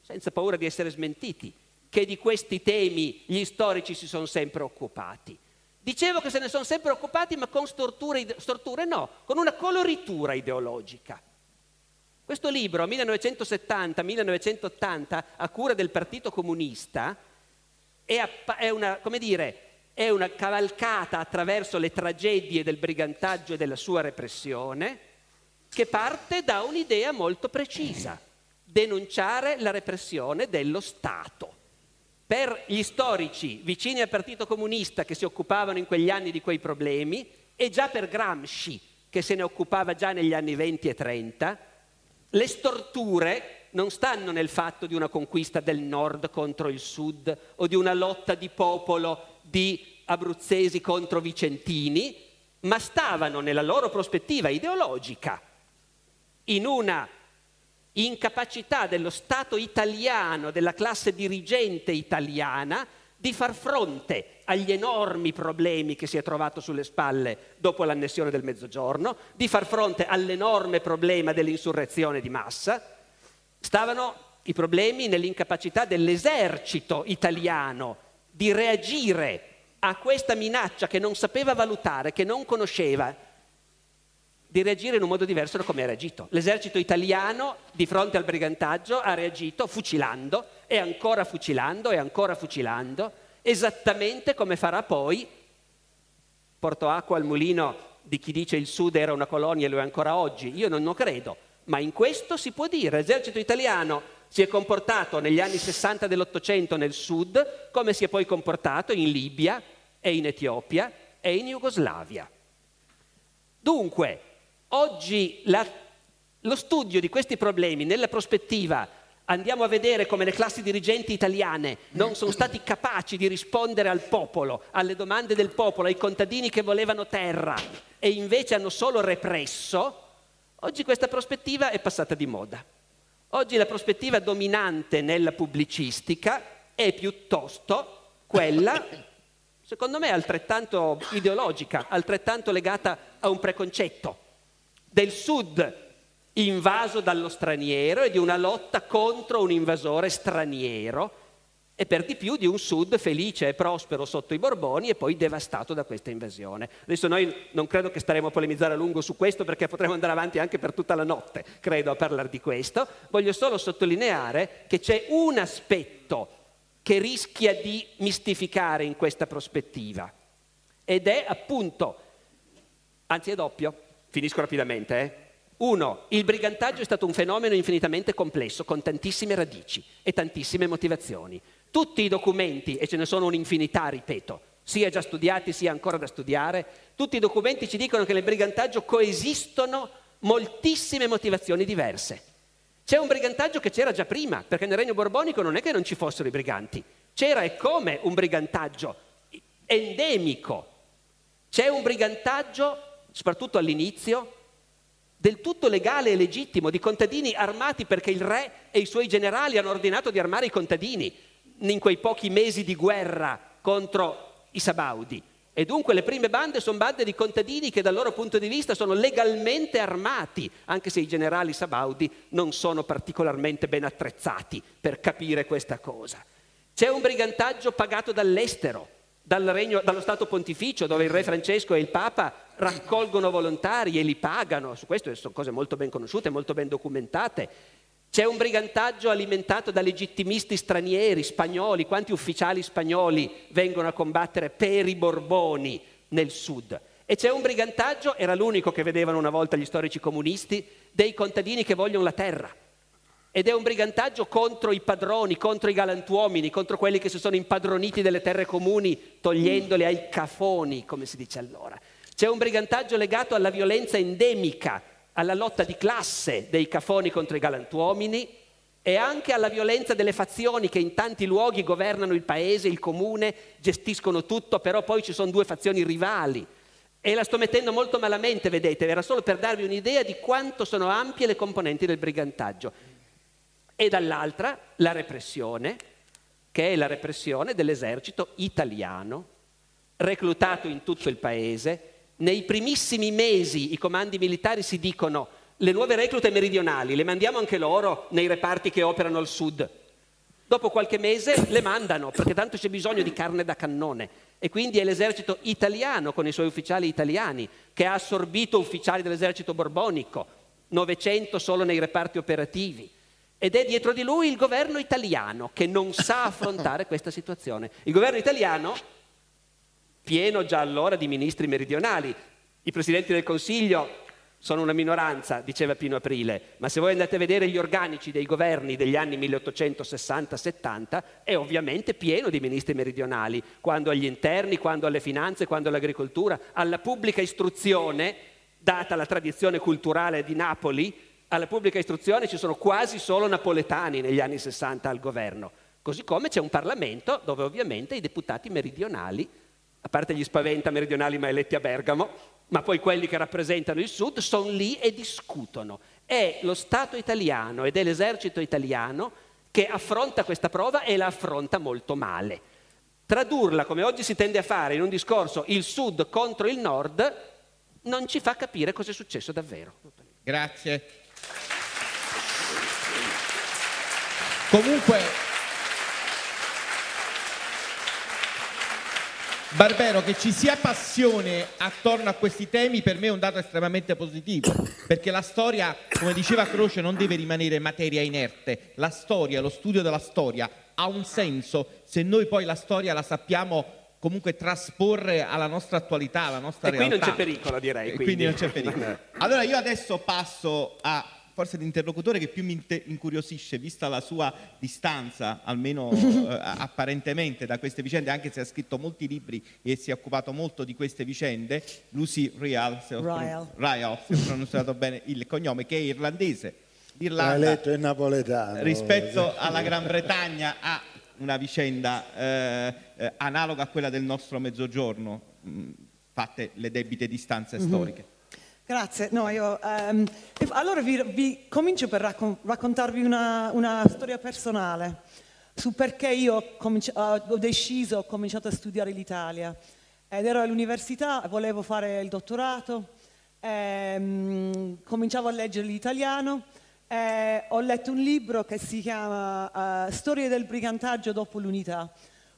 Speaker 5: senza paura di essere smentiti, che di questi temi gli storici si sono sempre occupati. Dicevo che se ne sono sempre occupati, ma con storture, storture no, con una coloritura ideologica. Questo libro, 1970-1980, a cura del Partito Comunista, è, è una, dire, è una cavalcata attraverso le tragedie del brigantaggio e della sua repressione che parte da un'idea molto precisa, denunciare la repressione dello Stato. Per gli storici vicini al Partito Comunista che si occupavano in quegli anni di quei problemi e già per Gramsci che se ne occupava già negli anni 20 e 30, le storture non stanno nel fatto di una conquista del nord contro il sud o di una lotta di popolo di abruzzesi contro vicentini, ma stavano nella loro prospettiva ideologica in una incapacità dello Stato italiano, della classe dirigente italiana, di far fronte agli enormi problemi che si è trovato sulle spalle dopo l'annessione del Mezzogiorno, di far fronte all'enorme problema dell'insurrezione di massa, stavano i problemi nell'incapacità dell'esercito italiano di reagire a questa minaccia che non sapeva valutare, che non conosceva, di reagire in un modo diverso da come ha reagito. L'esercito italiano di fronte al brigantaggio ha reagito fucilando e ancora fucilando e ancora fucilando, esattamente come farà poi, porto acqua al mulino di chi dice il Sud era una colonia e lo è ancora oggi, io non lo credo, ma in questo si può dire, l'esercito italiano si è comportato negli anni 60 dell'Ottocento nel sud come si è poi comportato in Libia e in Etiopia e in Jugoslavia. Dunque, oggi la, lo studio di questi problemi nella prospettiva andiamo a vedere come le classi dirigenti italiane non sono stati capaci di rispondere al popolo, alle domande del popolo, ai contadini che volevano terra e invece hanno solo represso, oggi questa prospettiva è passata di moda. Oggi la prospettiva dominante nella pubblicistica è piuttosto quella, secondo me, altrettanto ideologica, altrettanto legata a un preconcetto del Sud invaso dallo straniero e di una lotta contro un invasore straniero e per di più di un sud felice e prospero sotto i Borboni e poi devastato da questa invasione. Adesso noi non credo che staremo a polemizzare a lungo su questo perché potremo andare avanti anche per tutta la notte, credo, a parlare di questo. Voglio solo sottolineare che c'è un aspetto che rischia di mistificare in questa prospettiva ed è appunto, anzi è doppio, finisco rapidamente, eh? Uno, il brigantaggio è stato un fenomeno infinitamente complesso, con tantissime radici e tantissime motivazioni. Tutti i documenti, e ce ne sono un'infinità, ripeto, sia già studiati sia ancora da studiare, tutti i documenti ci dicono che nel brigantaggio coesistono moltissime motivazioni diverse. C'è un brigantaggio che c'era già prima, perché nel Regno Borbonico non è che non ci fossero i briganti, c'era e come un brigantaggio endemico. C'è un brigantaggio, soprattutto all'inizio, del tutto legale e legittimo, di contadini armati perché il re e i suoi generali hanno ordinato di armare i contadini in quei pochi mesi di guerra contro i Sabaudi. E dunque le prime bande sono bande di contadini che dal loro punto di vista sono legalmente armati, anche se i generali Sabaudi non sono particolarmente ben attrezzati per capire questa cosa. C'è un brigantaggio pagato dall'estero, dal regno, dallo Stato Pontificio, dove il re Francesco e il Papa raccolgono volontari e li pagano. Su questo sono cose molto ben conosciute, molto ben documentate. C'è un brigantaggio alimentato da legittimisti stranieri, spagnoli, quanti ufficiali spagnoli vengono a combattere per i Borboni nel sud. E c'è un brigantaggio, era l'unico che vedevano una volta gli storici comunisti, dei contadini che vogliono la terra. Ed è un brigantaggio contro i padroni, contro i galantuomini, contro quelli che si sono impadroniti delle terre comuni, togliendole ai cafoni, come si dice allora. C'è un brigantaggio legato alla violenza endemica alla lotta di classe dei cafoni contro i galantuomini e anche alla violenza delle fazioni che in tanti luoghi governano il paese, il comune, gestiscono tutto, però poi ci sono due fazioni rivali. E la sto mettendo molto malamente, vedete, era solo per darvi un'idea di quanto sono ampie le componenti del brigantaggio. E dall'altra la repressione, che è la repressione dell'esercito italiano, reclutato in tutto il paese, nei primissimi mesi i comandi militari si dicono le nuove reclute meridionali le mandiamo anche loro nei reparti che operano al sud. Dopo qualche mese le mandano perché tanto c'è bisogno di carne da cannone e quindi è l'esercito italiano con i suoi ufficiali italiani che ha assorbito ufficiali dell'esercito borbonico, 900 solo nei reparti operativi. Ed è dietro di lui il governo italiano che non sa affrontare questa situazione. Il governo italiano pieno già allora di ministri meridionali. I presidenti del Consiglio sono una minoranza, diceva Pino Aprile, ma se voi andate a vedere gli organici dei governi degli anni 1860-70 è ovviamente pieno di ministri meridionali, quando agli interni, quando alle finanze, quando all'agricoltura, alla pubblica istruzione, data la tradizione culturale di Napoli, alla pubblica istruzione ci sono quasi solo napoletani negli anni 60 al governo, così come c'è un Parlamento dove ovviamente i deputati meridionali a parte gli spaventa meridionali ma eletti a Bergamo, ma poi quelli che rappresentano il sud sono lì e discutono. È lo Stato italiano ed è l'esercito italiano che affronta questa prova e la affronta molto male. Tradurla, come oggi si tende a fare, in un discorso il sud contro il nord, non ci fa capire cosa è successo davvero.
Speaker 2: Grazie. Comunque, Barbero, che ci sia passione attorno a questi temi per me è un dato estremamente positivo, perché la storia, come diceva Croce, non deve rimanere materia inerte. La storia, lo studio della storia ha un senso se noi poi la storia la sappiamo comunque trasporre alla nostra attualità, alla nostra
Speaker 5: e
Speaker 2: realtà.
Speaker 5: E qui non c'è pericolo, direi.
Speaker 2: Quindi. quindi non c'è pericolo. Allora io adesso passo a forse l'interlocutore che più mi incuriosisce, vista la sua distanza, almeno eh, apparentemente, da queste vicende, anche se ha scritto molti libri e si è occupato molto di queste vicende, Lucy Rial, se ho, Rial. Rial, se ho pronunciato bene il cognome, che è irlandese.
Speaker 4: L'Irlanda, letto è napoletano.
Speaker 2: Rispetto alla Gran Bretagna ha una vicenda eh, eh, analoga a quella del nostro mezzogiorno, mh, fatte le debite distanze mm-hmm. storiche.
Speaker 7: Grazie. No, io, um, allora vi, vi, comincio per raccon- raccontarvi una, una, storia personale su perché io ho deciso, ho cominciato a studiare l'Italia. Ed ero all'università, volevo fare il dottorato, ehm, cominciavo a leggere l'italiano, eh, ho letto un libro che si chiama uh, Storie del brigantaggio dopo l'unità,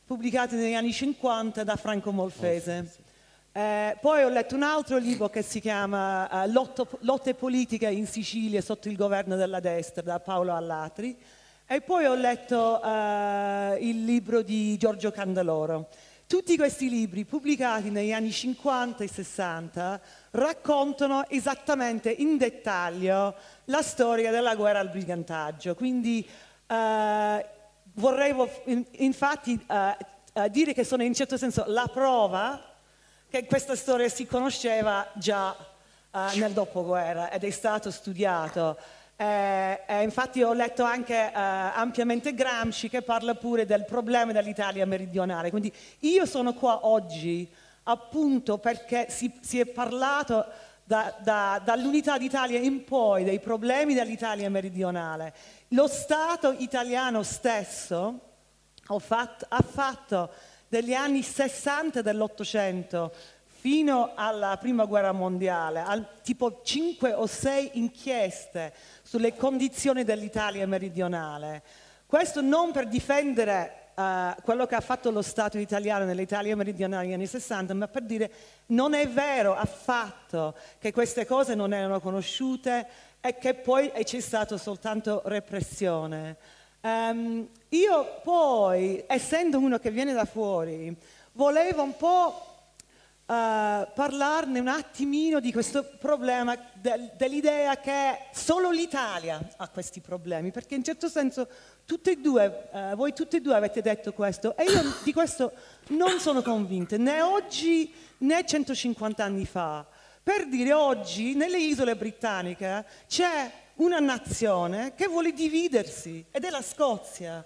Speaker 7: pubblicato negli anni 50 da Franco Molfese. Eh, poi ho letto un altro libro che si chiama uh, Lotto, Lotte politiche in Sicilia sotto il governo della destra da Paolo Allatri e poi ho letto uh, il libro di Giorgio Candeloro. Tutti questi libri pubblicati negli anni 50 e 60 raccontano esattamente in dettaglio la storia della guerra al brigantaggio. Quindi uh, vorrei infatti dire che sono in certo senso la prova che questa storia si conosceva già uh, nel dopoguerra ed è stato studiato. Eh, eh, infatti ho letto anche eh, ampiamente Gramsci che parla pure del problema dell'Italia meridionale. Quindi io sono qua oggi appunto perché si, si è parlato da- da- dall'unità d'Italia in poi, dei problemi dell'Italia meridionale. Lo Stato italiano stesso fatto- ha fatto dagli anni 60 dell'Ottocento fino alla Prima Guerra Mondiale, al- tipo 5 o 6 inchieste sulle condizioni dell'Italia meridionale. Questo non per difendere eh, quello che ha fatto lo Stato italiano nell'Italia meridionale negli anni 60, ma per dire non è vero affatto che queste cose non erano conosciute e che poi c'è stata soltanto repressione. Ehm, io poi, essendo uno che viene da fuori, volevo un po' eh, parlarne un attimino di questo problema del- dell'idea che solo l'Italia ha questi problemi, perché in certo senso tutte e due, eh, voi tutti e due avete detto questo e io di questo non sono convinta, né oggi né 150 anni fa. Per dire oggi nelle isole britanniche c'è una nazione che vuole dividersi ed è la Scozia.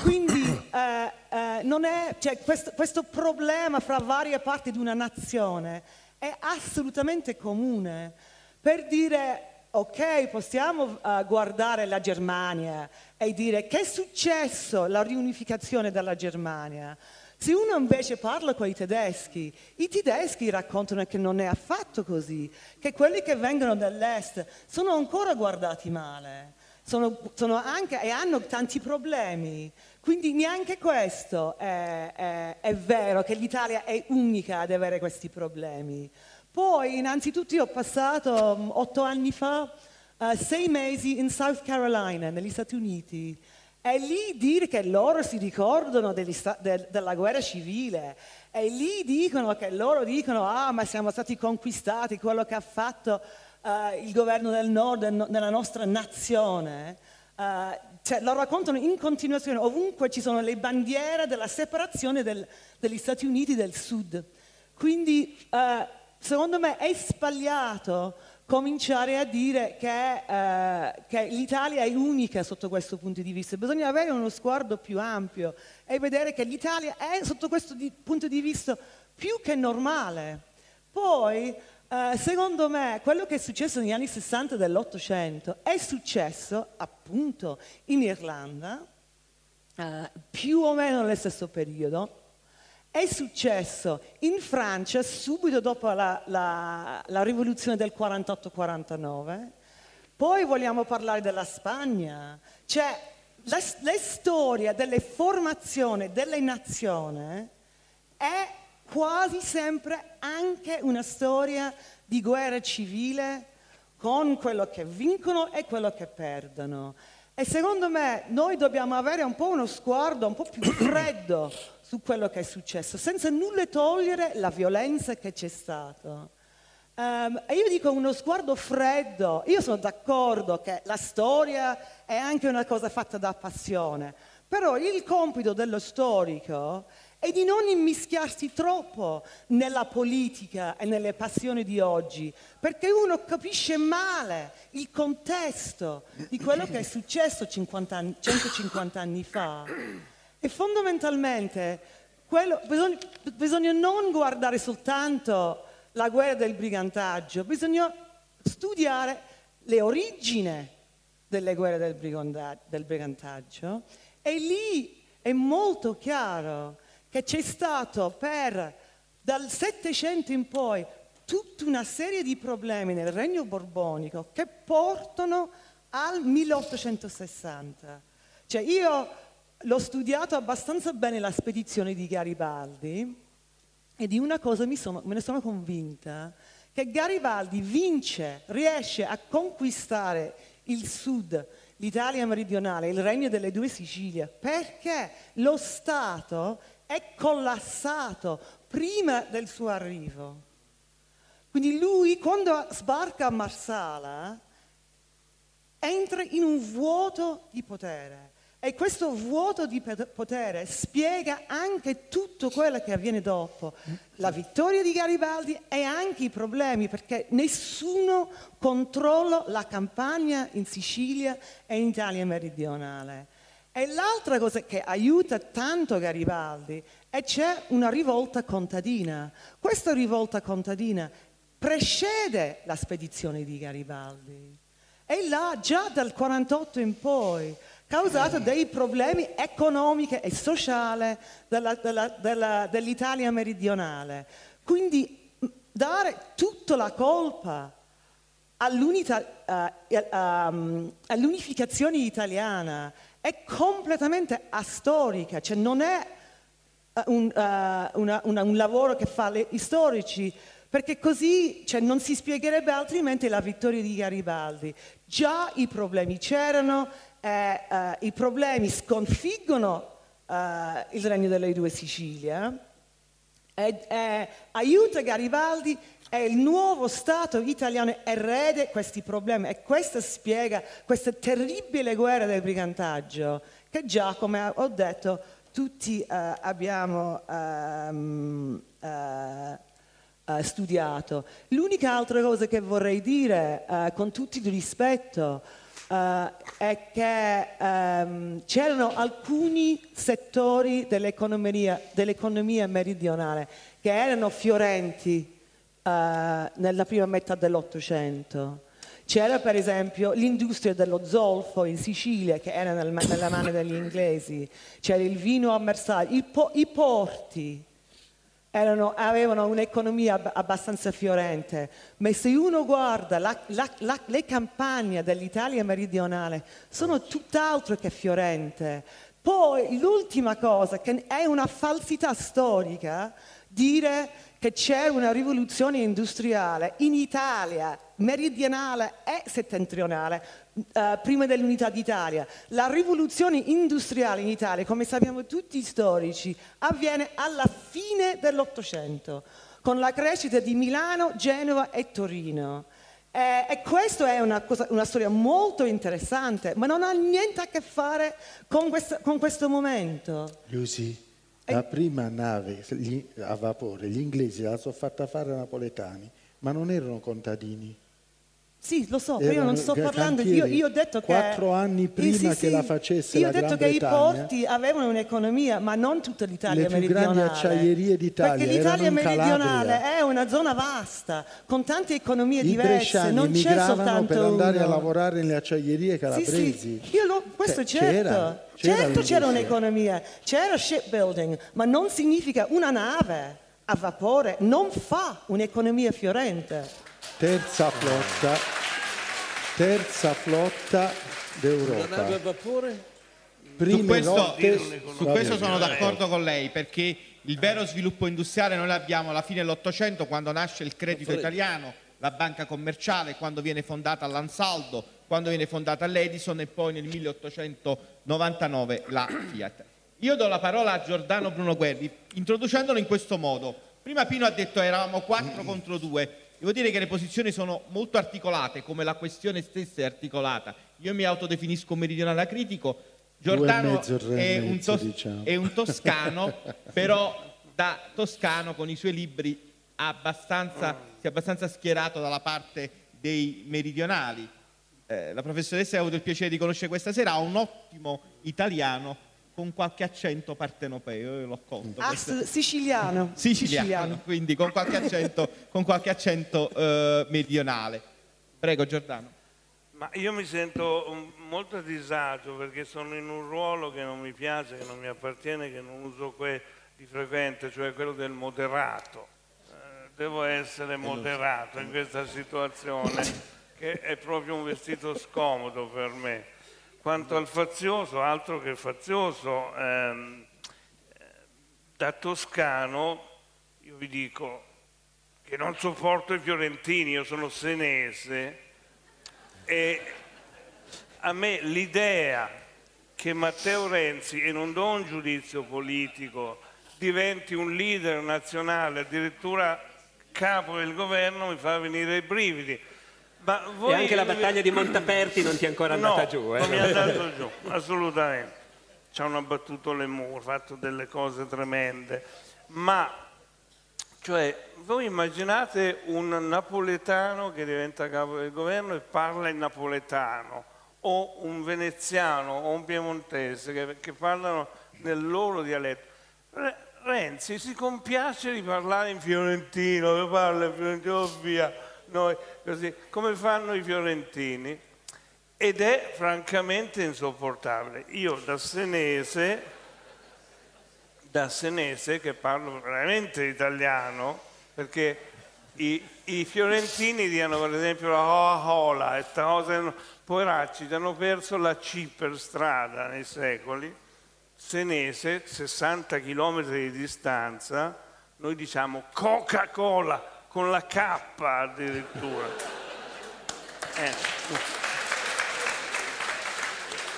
Speaker 7: Quindi eh, eh, cioè, questo, questo problema fra varie parti di una nazione è assolutamente comune. Per dire, ok, possiamo eh, guardare la Germania e dire che è successo la riunificazione della Germania. Se uno invece parla con i tedeschi, i tedeschi raccontano che non è affatto così, che quelli che vengono dall'est sono ancora guardati male sono, sono anche, e hanno tanti problemi. Quindi neanche questo è, è- è vero che l'Italia è unica ad avere questi problemi. Poi, innanzitutto, io ho passato mm, otto anni fa eh, sei mesi in South Carolina, negli Stati Uniti. E lì dire che loro si ricordano del- della guerra civile, e lì dicono che loro dicono, ah, ma siamo stati conquistati, quello che ha fatto eh, il governo del nord del- nella nostra nazione. eh, cioè, lo raccontano in continuazione, ovunque ci sono le bandiere della separazione del- degli Stati Uniti del Sud. Quindi, eh, secondo me, è sbagliato cominciare a dire che, eh, che l'Italia è unica sotto questo punto di vista. Bisogna avere uno sguardo più ampio e vedere che l'Italia è sotto questo di- punto di vista più che normale. Poi, eh, secondo me, quello che è successo negli anni 60 dell'Ottocento è successo appunto in Irlanda, eh, più o meno nello stesso periodo, è successo in Francia subito dopo la, la- la rivoluzione del 48-49, poi vogliamo parlare della Spagna, cioè la, la storia delle formazioni delle nazioni è quasi sempre anche una storia di guerra civile con quello che vincono e quello che perdono. E secondo me noi dobbiamo avere un po' uno sguardo un po' più freddo su quello che è successo, senza nulla togliere la violenza che c'è stata. Ehm, e io dico uno sguardo freddo, io sono d'accordo che la storia è anche una cosa fatta da passione, però il compito dello storico è di non immischiarsi troppo nella politica e nelle passioni di oggi, perché uno capisce male il contesto di quello che è successo 50 anni- 150 anni fa. E fondamentalmente quello- bisogna, bisogna non guardare soltanto la guerra del brigantaggio, bisogna studiare le origini delle guerre del, brigonda- del brigantaggio e lì è molto chiaro che c'è stato per dal Settecento in poi tutta una serie di problemi nel regno borbonico che portano al 1860. Cioè io l'ho studiato abbastanza bene la spedizione di Garibaldi e di una cosa sono- me ne sono convinta, che Garibaldi vince, riesce a conquistare il sud, l'Italia meridionale, il regno delle due Sicilie, perché lo Stato è collassato prima del suo arrivo. Quindi lui quando sbarca a Marsala entra in un vuoto di potere e questo vuoto di potere spiega anche tutto quello che avviene dopo, la vittoria di Garibaldi e anche i problemi perché nessuno controlla la campagna in Sicilia e in Italia meridionale. E l'altra cosa che aiuta tanto Garibaldi è c'è una rivolta contadina. Questa rivolta contadina precede la spedizione di Garibaldi. E là già dal 48 in poi causato dei problemi economici e sociali dell'Italia meridionale. Quindi dare tutta la colpa eh, ehm, all'unificazione italiana è completamente astorica, cioè non è eh, un, eh, una- una- un lavoro che fa gli storici, perché così cioè, non si spiegherebbe altrimenti la vittoria di Garibaldi. Già i problemi c'erano, eh, eh, i problemi sconfiggono eh, il regno delle due Sicilie e, e aiuta Garibaldi e il nuovo Stato italiano erede questi problemi e questo spiega questa terribile guerra del brigantaggio che già, come ho detto, tutti eh, abbiamo ehm, eh, eh, studiato. L'unica altra cosa che vorrei dire, eh, con tutto il rispetto, eh, è che ehm, c'erano alcuni settori dell'economia, dell'economia meridionale che erano fiorenti eh, nella prima metà dell'Ottocento. C'era per esempio l'industria dello zolfo in Sicilia che era nel- nella mano degli inglesi, c'era il vino a il po- i porti erano- avevano un'economia ab- abbastanza fiorente, ma se uno guarda la- la- la- le campagne dell'Italia meridionale sono tutt'altro che fiorente. Poi l'ultima cosa, che è una falsità storica, dire che c'è una rivoluzione industriale in Italia meridionale e settentrionale eh, prima dell'unità d'Italia. La rivoluzione industriale in Italia, come sappiamo tutti i storici, avviene alla fine dell'Ottocento, con la crescita di Milano, Genova e Torino. Eh, e questa è una, cosa- una storia molto interessante, ma non ha niente a che fare con questo, con questo momento.
Speaker 4: Lucy, la prima nave a vapore, gli inglesi la sono fatta fare ai napoletani, ma non erano contadini.
Speaker 7: Sì, lo so, io non sto parlando, io, io ho detto che...
Speaker 4: Quattro anni prima
Speaker 7: Sì, sì,
Speaker 4: che la
Speaker 7: sì.
Speaker 4: facesse
Speaker 7: Io
Speaker 4: la
Speaker 7: ho detto che i
Speaker 4: Bretagna,
Speaker 7: porti avevano un'economia, ma non tutta l'Italia
Speaker 4: Le più grandi
Speaker 7: meridionale.
Speaker 4: acciaierie d'Italia
Speaker 7: Perché l'Italia meridionale è una zona vasta, con tante economie
Speaker 4: I
Speaker 7: diverse, non c'è soltanto
Speaker 4: per andare a
Speaker 7: uno.
Speaker 4: lavorare nelle acciaierie
Speaker 7: Sì,
Speaker 4: calabresi.
Speaker 7: sì, io lo- questo
Speaker 4: Cioè,
Speaker 7: certo,
Speaker 4: c'era, c'era
Speaker 7: certo c'era un'economia, c'era shipbuilding, ma non significa una nave a vapore non fa un'economia fiorente.
Speaker 4: Terza flotta, terza flotta
Speaker 3: Una
Speaker 4: d'Europa.
Speaker 3: nave a vapore?
Speaker 4: Prime
Speaker 2: su questo,
Speaker 4: rotte-
Speaker 2: su questo sono d'accordo con lei perché il vero sviluppo industriale noi l'abbiamo alla fine dell'Ottocento quando nasce il credito italiano, la banca commerciale, quando viene fondata l'Ansaldo, quando viene fondata l'Edison e poi nel 1899 la Fiat. Io do la parola a Giordano Bruno Guerri introducendolo in questo modo. Prima Pino ha detto eravamo 4 contro 2. Devo dire che le posizioni sono molto articolate, come la questione stessa è articolata. Io mi autodefinisco meridionale
Speaker 4: e
Speaker 2: Giordano
Speaker 4: mezzo,
Speaker 2: è un,
Speaker 4: mezzo,
Speaker 2: tos-
Speaker 4: diciamo.
Speaker 2: è un toscano, però da toscano con i suoi libri abbastanza, si è abbastanza schierato dalla parte dei meridionali. Eh, la professoressa ha avuto il piacere di conoscere questa sera ha un ottimo italiano con qualche accento partenopeo, io l'ho conto.
Speaker 7: Ah,
Speaker 2: questo-
Speaker 7: s- siciliano.
Speaker 2: siciliano, quindi con qualche accento, con qualche accento eh, meridionale. Prego Giordano.
Speaker 8: Ma io mi sento molto a disagio perché sono in un ruolo che non mi piace, che non mi appartiene, che non uso que- di frequente, cioè quello del moderato. Eh, devo essere moderato in questa situazione, che è proprio un vestito scomodo per me. Quanto al fazioso, altro che fazioso, ehm, eh, da toscano io vi dico che non sopporto i fiorentini, io sono senese e a me l'idea che Matteo Renzi, e non do un giudizio politico, diventi un leader nazionale, addirittura capo del governo, mi fa venire i brividi. Ma voi
Speaker 5: E anche la battaglia di Montaperti non ti è ancora andata
Speaker 8: no,
Speaker 5: giù. eh?
Speaker 8: Non mi è andato giù, assolutamente. Ci hanno abbattuto le mura, fatto delle cose tremende. Ma, cioè, voi immaginate un napoletano che diventa capo del governo e parla in napoletano, o un veneziano o un piemontese che, che parlano nel loro dialetto. Eh, Renzi si compiace di parlare in fiorentino, parla in fiorentino via, noi così, come fanno i fiorentini. Ed è francamente insopportabile. Io da senese, da senese che parlo veramente italiano, perché i, i fiorentini diano per esempio la Coca-Cola e cose, poveracci, hanno perso la C per strada nei secoli senese, 60 km di distanza, noi diciamo Coca-Cola con la K addirittura. Eh.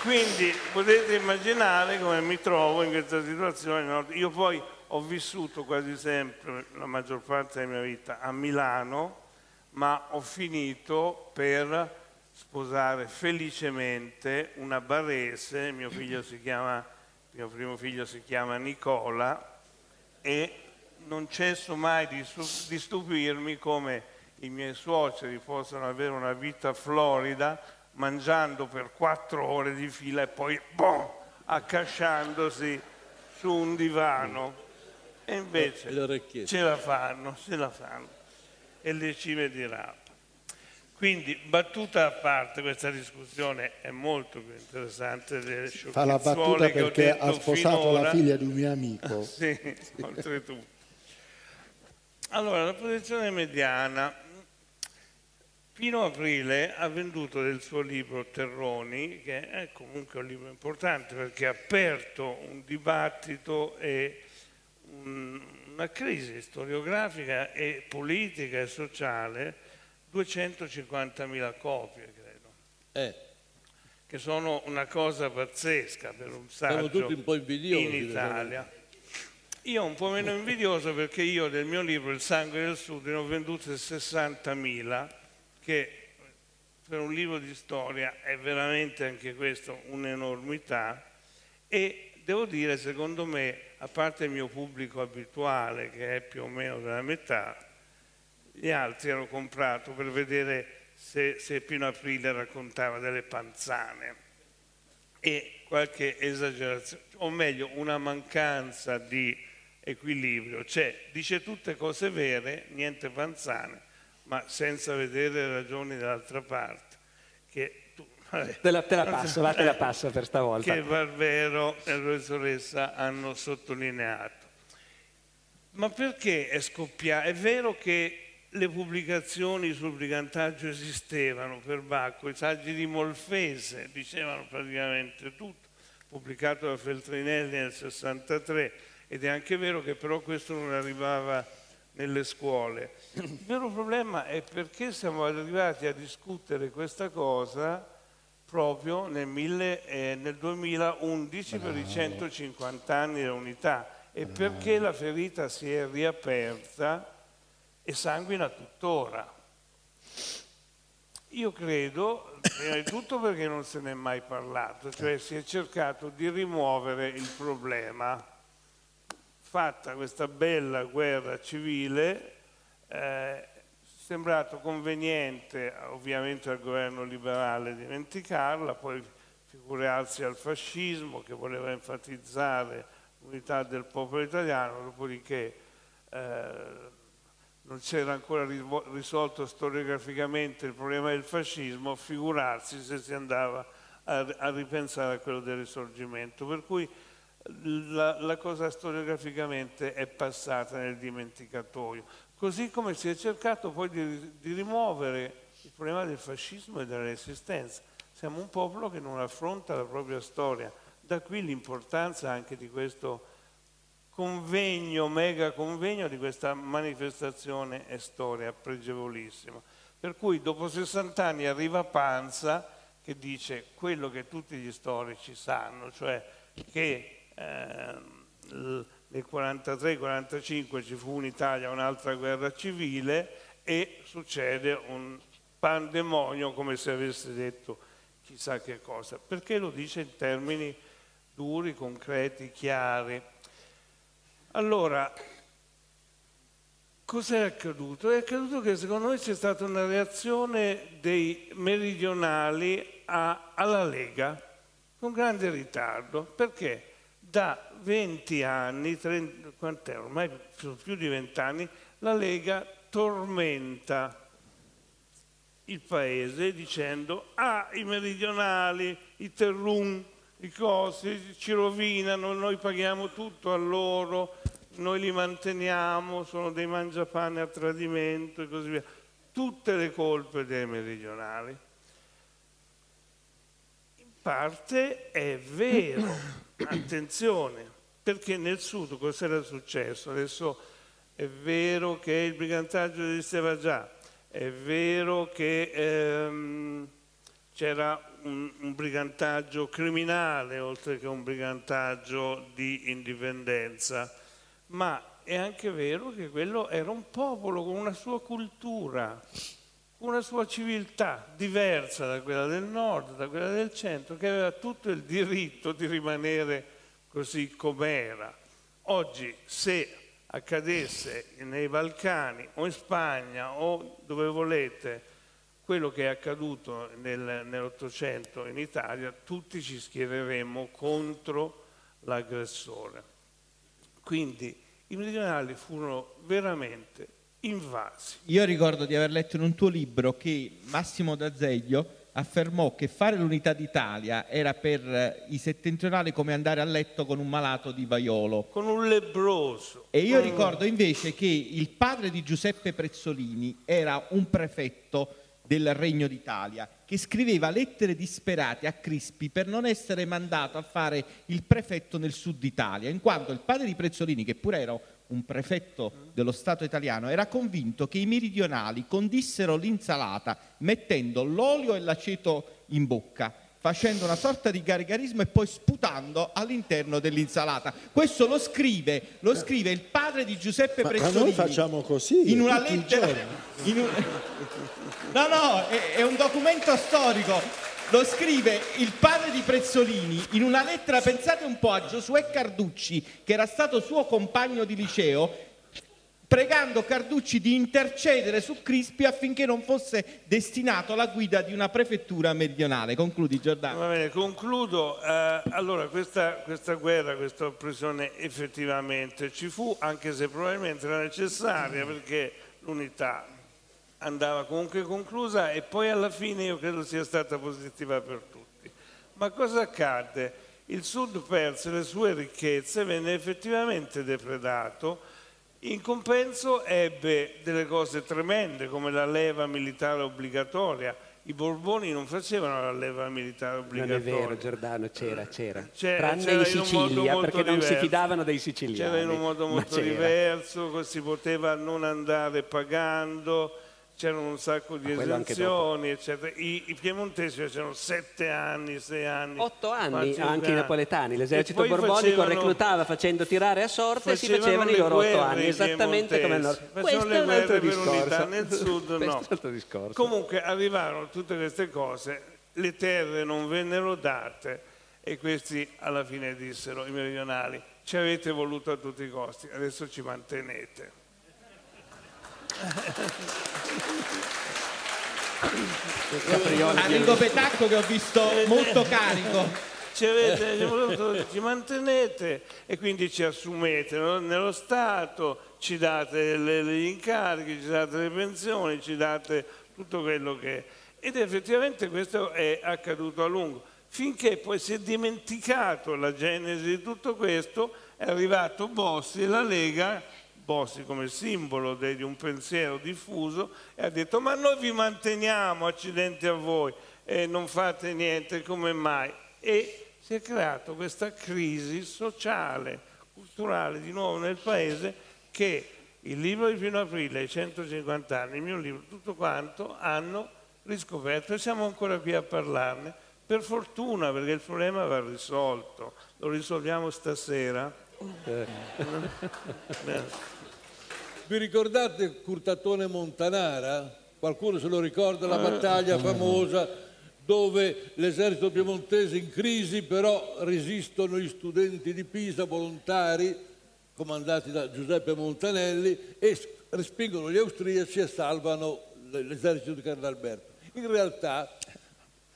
Speaker 8: Quindi potete immaginare come mi trovo in questa situazione. Io poi ho vissuto quasi sempre, la maggior parte della mia vita, a Milano, ma ho finito per sposare felicemente una barese, mio figlio si chiama mio primo figlio si chiama Nicola e non cesso mai di, di stupirmi come i miei suoceri possano avere una vita florida mangiando per quattro ore di fila e poi boom, accasciandosi su un divano. E invece ce la fanno, ce la fanno. E le cime di rapa. Quindi, battuta a parte, questa discussione è molto più interessante delle
Speaker 4: Fa la battuta perché ha sposato
Speaker 8: finora.
Speaker 4: la figlia di un mio amico.
Speaker 8: sì, oltretutto. Allora, la posizione mediana. Pino Aprile ha venduto del suo libro Terroni, che è comunque un libro importante perché ha aperto un dibattito e un, una crisi storiografica e politica e sociale 250.000 copie, credo.
Speaker 3: Eh.
Speaker 8: Che sono una cosa pazzesca per un saggio
Speaker 3: tutti un po' invidiosi,
Speaker 8: in Italia. Io un po' meno invidioso perché io del mio libro Il sangue del sud ne ho vendute 60.000, che per un libro di storia è veramente anche questo un'enormità. E devo dire, secondo me, a parte il mio pubblico abituale, che è più o meno della metà, gli altri hanno comprato per vedere se, se Pino Aprile raccontava delle panzane. E qualche esagerazione, o meglio una mancanza di equilibrio, cioè dice tutte cose vere, niente panzane, ma senza vedere ragioni dall'altra parte. Che tu,
Speaker 5: vabbè, te, la, te la passo, va, te la passo per stavolta.
Speaker 8: Che Barbero e la professoressa hanno sottolineato. Ma perché è scoppiato? È vero che le pubblicazioni sul brigantaggio esistevano per Bacco, i saggi di Molfese dicevano praticamente tutto, pubblicato da Feltrinelli nel 63 ed è anche vero che però questo non arrivava nelle scuole. Il vero problema è perché siamo arrivati a discutere questa cosa proprio nel, mille, eh, nel 2011 per i 150 anni dell'unità e perché la ferita si è riaperta e sanguina tuttora. Io credo, prima di tutto perché non se n'è mai parlato, cioè si è cercato di rimuovere il problema. Fatta questa bella guerra civile, eh, sembrato conveniente ovviamente al governo liberale dimenticarla, poi figurarsi al fascismo che voleva enfatizzare l'unità del popolo italiano, dopodiché eh, non c'era ancora risolto storiograficamente il problema del fascismo, figurarsi se si andava a, a ripensare a quello del risorgimento. Per cui la, la, cosa storiograficamente è passata nel dimenticatoio. Così come si è cercato poi di, di rimuovere il problema del fascismo e della resistenza. Siamo un popolo che non affronta la propria storia. Da qui l'importanza anche di questo convegno, mega convegno di questa manifestazione e storia pregevolissima. Per cui dopo 60 anni arriva Panza che dice quello che tutti gli storici sanno, cioè che eh, nel 43-45 ci fu un'Italia, un'altra guerra civile e succede un pandemonio come se avesse detto chissà che cosa. Perché lo dice in termini duri, concreti, chiari. Allora, cos'è accaduto? È accaduto che secondo noi c'è stata una reazione dei meridionali a, alla Lega con grande ritardo. Perché? Da 20 anni, 30, quant'è? ormai sono più di 20 anni, la Lega tormenta il paese dicendo ah i meridionali, i terrum, i costi ci rovinano, noi paghiamo tutto a loro, noi li manteniamo, sono dei mangiapane a tradimento e così via. Tutte le colpe dei meridionali. In parte è vero, attenzione, perché nel sud cos'era successo? Adesso è vero che il brigantaggio esisteva già, è vero che ehm, c'era un, un, brigantaggio criminale oltre che un brigantaggio di indipendenza, ma è anche vero che quello era un popolo con una sua cultura, una sua civiltà diversa da quella del nord, da quella del centro, che aveva tutto il diritto di rimanere così com'era. Oggi se accadesse nei Balcani o in Spagna o dove volete quello che è accaduto nel, nell'Ottocento in Italia, tutti ci schiereremmo contro l'aggressore. Quindi i meridionali furono veramente invasi.
Speaker 2: Io ricordo di aver letto in un tuo libro che Massimo D'Azeglio affermò che fare l'unità d'Italia era per eh, i settentrionali come andare a letto con un malato di vaiolo.
Speaker 8: Con un lebroso.
Speaker 2: E io ricordo invece che il padre di Giuseppe Prezzolini era un prefetto del Regno d'Italia che scriveva lettere disperate a Crispi per non essere mandato a fare il prefetto nel sud Italia, in quanto il padre di Prezzolini, che pure era un prefetto dello Stato italiano, era convinto che i meridionali condissero l'insalata mettendo l'olio e l'aceto in bocca, facendo una sorta di garigarismo e poi sputando all'interno dell'insalata. Questo lo scrive, lo scrive il padre di Giuseppe
Speaker 4: ma,
Speaker 2: Prezzolini.
Speaker 4: Ma noi facciamo così.
Speaker 2: In una lettera. In un... No, no, è, è un documento storico lo scrive il padre di Prezzolini in una lettera, pensate un po' a Giosuè Carducci, che era stato suo compagno di liceo, pregando Carducci di intercedere su Crispi affinché non fosse destinato alla guida di una prefettura meridionale. Concludi Giordano.
Speaker 8: Va bene, concludo. Eh, allora, questa, questa, guerra, questa oppressione effettivamente ci fu, anche se probabilmente era necessaria perché l'unità andava comunque conclusa e poi alla fine io credo sia stata positiva per tutti. Ma cosa accadde? Il Sud perse le sue ricchezze, venne effettivamente depredato, in compenso ebbe delle cose tremende come la leva militare obbligatoria. I Borboni non facevano la leva militare obbligatoria.
Speaker 5: Non è vero, Giordano, c'era, c'era.
Speaker 8: C'era,
Speaker 5: Tranne
Speaker 8: c'era
Speaker 5: in Sicilia, perché non
Speaker 8: diverso.
Speaker 5: si fidavano dei siciliani.
Speaker 8: C'era in un modo molto diverso, si poteva non andare pagando, c'erano un sacco di esenzioni, eccetera. I, i piemontesi facevano sette anni, sei anni.
Speaker 5: Otto anni anche i napoletani, l'esercito borbonico
Speaker 8: facevano-
Speaker 5: reclutava facendo tirare a sorte e si
Speaker 8: facevano
Speaker 5: i loro otto anni, esattamente come nord.
Speaker 8: piemontesi.
Speaker 5: Questo è
Speaker 8: le
Speaker 5: un altro discorso.
Speaker 8: nel sud no.
Speaker 5: è un altro discorso.
Speaker 8: Comunque arrivarono tutte queste cose, le terre non vennero date e questi alla fine dissero, i meridionali, ci avete voluto a tutti i costi, adesso ci mantenete.
Speaker 2: Enrico Petacco che ho visto molto carico.
Speaker 8: Ci, avete, ci mantenete e quindi ci assumete nello Stato, ci date le- gli incarichi, ci date le pensioni, ci date tutto quello che... Ed effettivamente questo è accaduto a lungo, finché poi si è dimenticato la genesi di tutto questo, è arrivato Bossi e la Lega, Bossi come simbolo di un pensiero diffuso, e ha detto ma noi vi manteniamo, accidenti a voi, e non fate niente, come mai? E si è creata questa crisi sociale, culturale di nuovo nel paese che il libro di Pino Aprile, i 150 anni, il mio libro, tutto quanto hanno riscoperto e siamo ancora qui a parlarne. Per fortuna, perché il problema va risolto. Lo risolviamo stasera?
Speaker 5: Eh.
Speaker 3: Vi ricordate Curtatone Montanara? Qualcuno se lo ricorda, la battaglia famosa dove l'esercito piemontese in crisi però resistono gli studenti di Pisa volontari comandati da Giuseppe Montanelli e respingono gli austriaci e salvano l'esercito di Carlo Alberto. In realtà,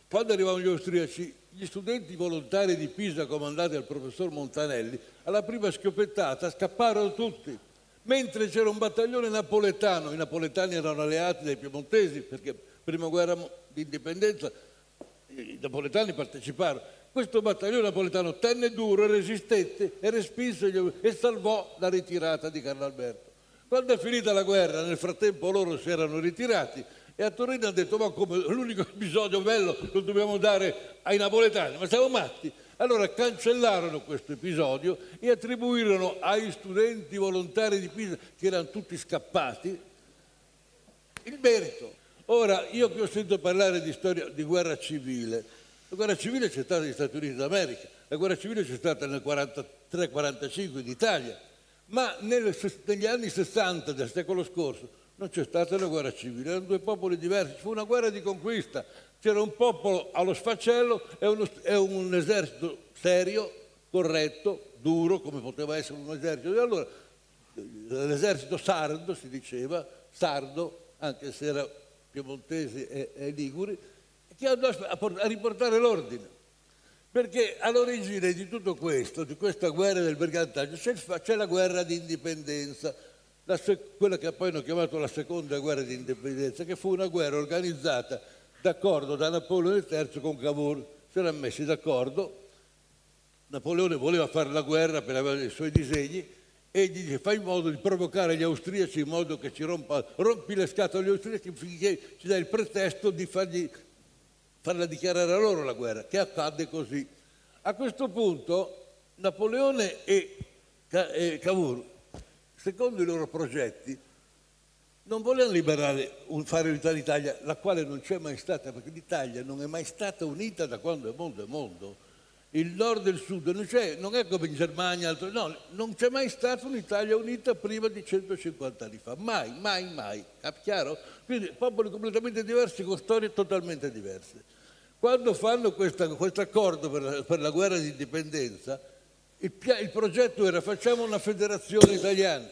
Speaker 3: quando arrivavano gli austriaci, gli studenti volontari di Pisa comandati dal professor Montanelli, alla prima schioppettata scapparono tutti, mentre c'era un battaglione napoletano, i napoletani erano alleati dai piemontesi perché prima guerra mo- di indipendenza i napoletani parteciparono. Questo battaglione napoletano tenne duro, resistette e respinse gli- e salvò la ritirata di Carlo Alberto. Quando è finita la guerra, nel frattempo loro si erano ritirati e a Torino hanno detto ma come l'unico episodio bello lo dobbiamo dare ai napoletani, ma siamo matti? Allora cancellarono questo episodio e attribuirono ai studenti volontari di Pisa, che erano tutti scappati, il merito. Ora, io qui ho sentito parlare di storia di guerra civile. La guerra civile c'è stata negli Stati Uniti d'America, la guerra civile c'è stata nel 43-45 in Italia, ma nel- negli anni 60 del secolo scorso non c'è stata una guerra civile, erano due popoli diversi, fu una guerra di conquista. C'era un popolo allo sfaccello e, uno- e un esercito serio, corretto, duro, come poteva essere un esercito. E allora l'esercito sardo, si diceva, sardo, anche se era piemontesi e, e liguri, che andò a, a riportare l'ordine. Perché all'origine di tutto questo, di questa guerra del brigantaggio, c'è, la guerra di indipendenza, quella che poi hanno chiamato la seconda guerra di indipendenza, che fu una guerra organizzata d'accordo da Napoleone III con Cavour. Si erano messi d'accordo, Napoleone voleva fare la guerra per avere i suoi disegni e gli dice fai in modo di provocare gli austriaci in modo che ci rompa, rompi le scatole agli austriaci finché ci dai il pretesto di fargli, farla dichiarare a loro la guerra, che accadde così. A questo punto Napoleone e, Ca- Cavour, secondo i loro progetti, non volevano liberare, fare unità d'Italia, la quale non c'è mai stata, perché l'Italia non è mai stata unita da quando è mondo è mondo. Il nord e il sud non, non è come in Germania, altro- no, non c'è mai stata un'Italia unita prima di 150 anni fa, mai, mai, mai, chiaro? Quindi popoli completamente diversi con storie totalmente diverse. Quando fanno questo accordo per per la guerra di indipendenza, il, il progetto era facciamo una federazione italiana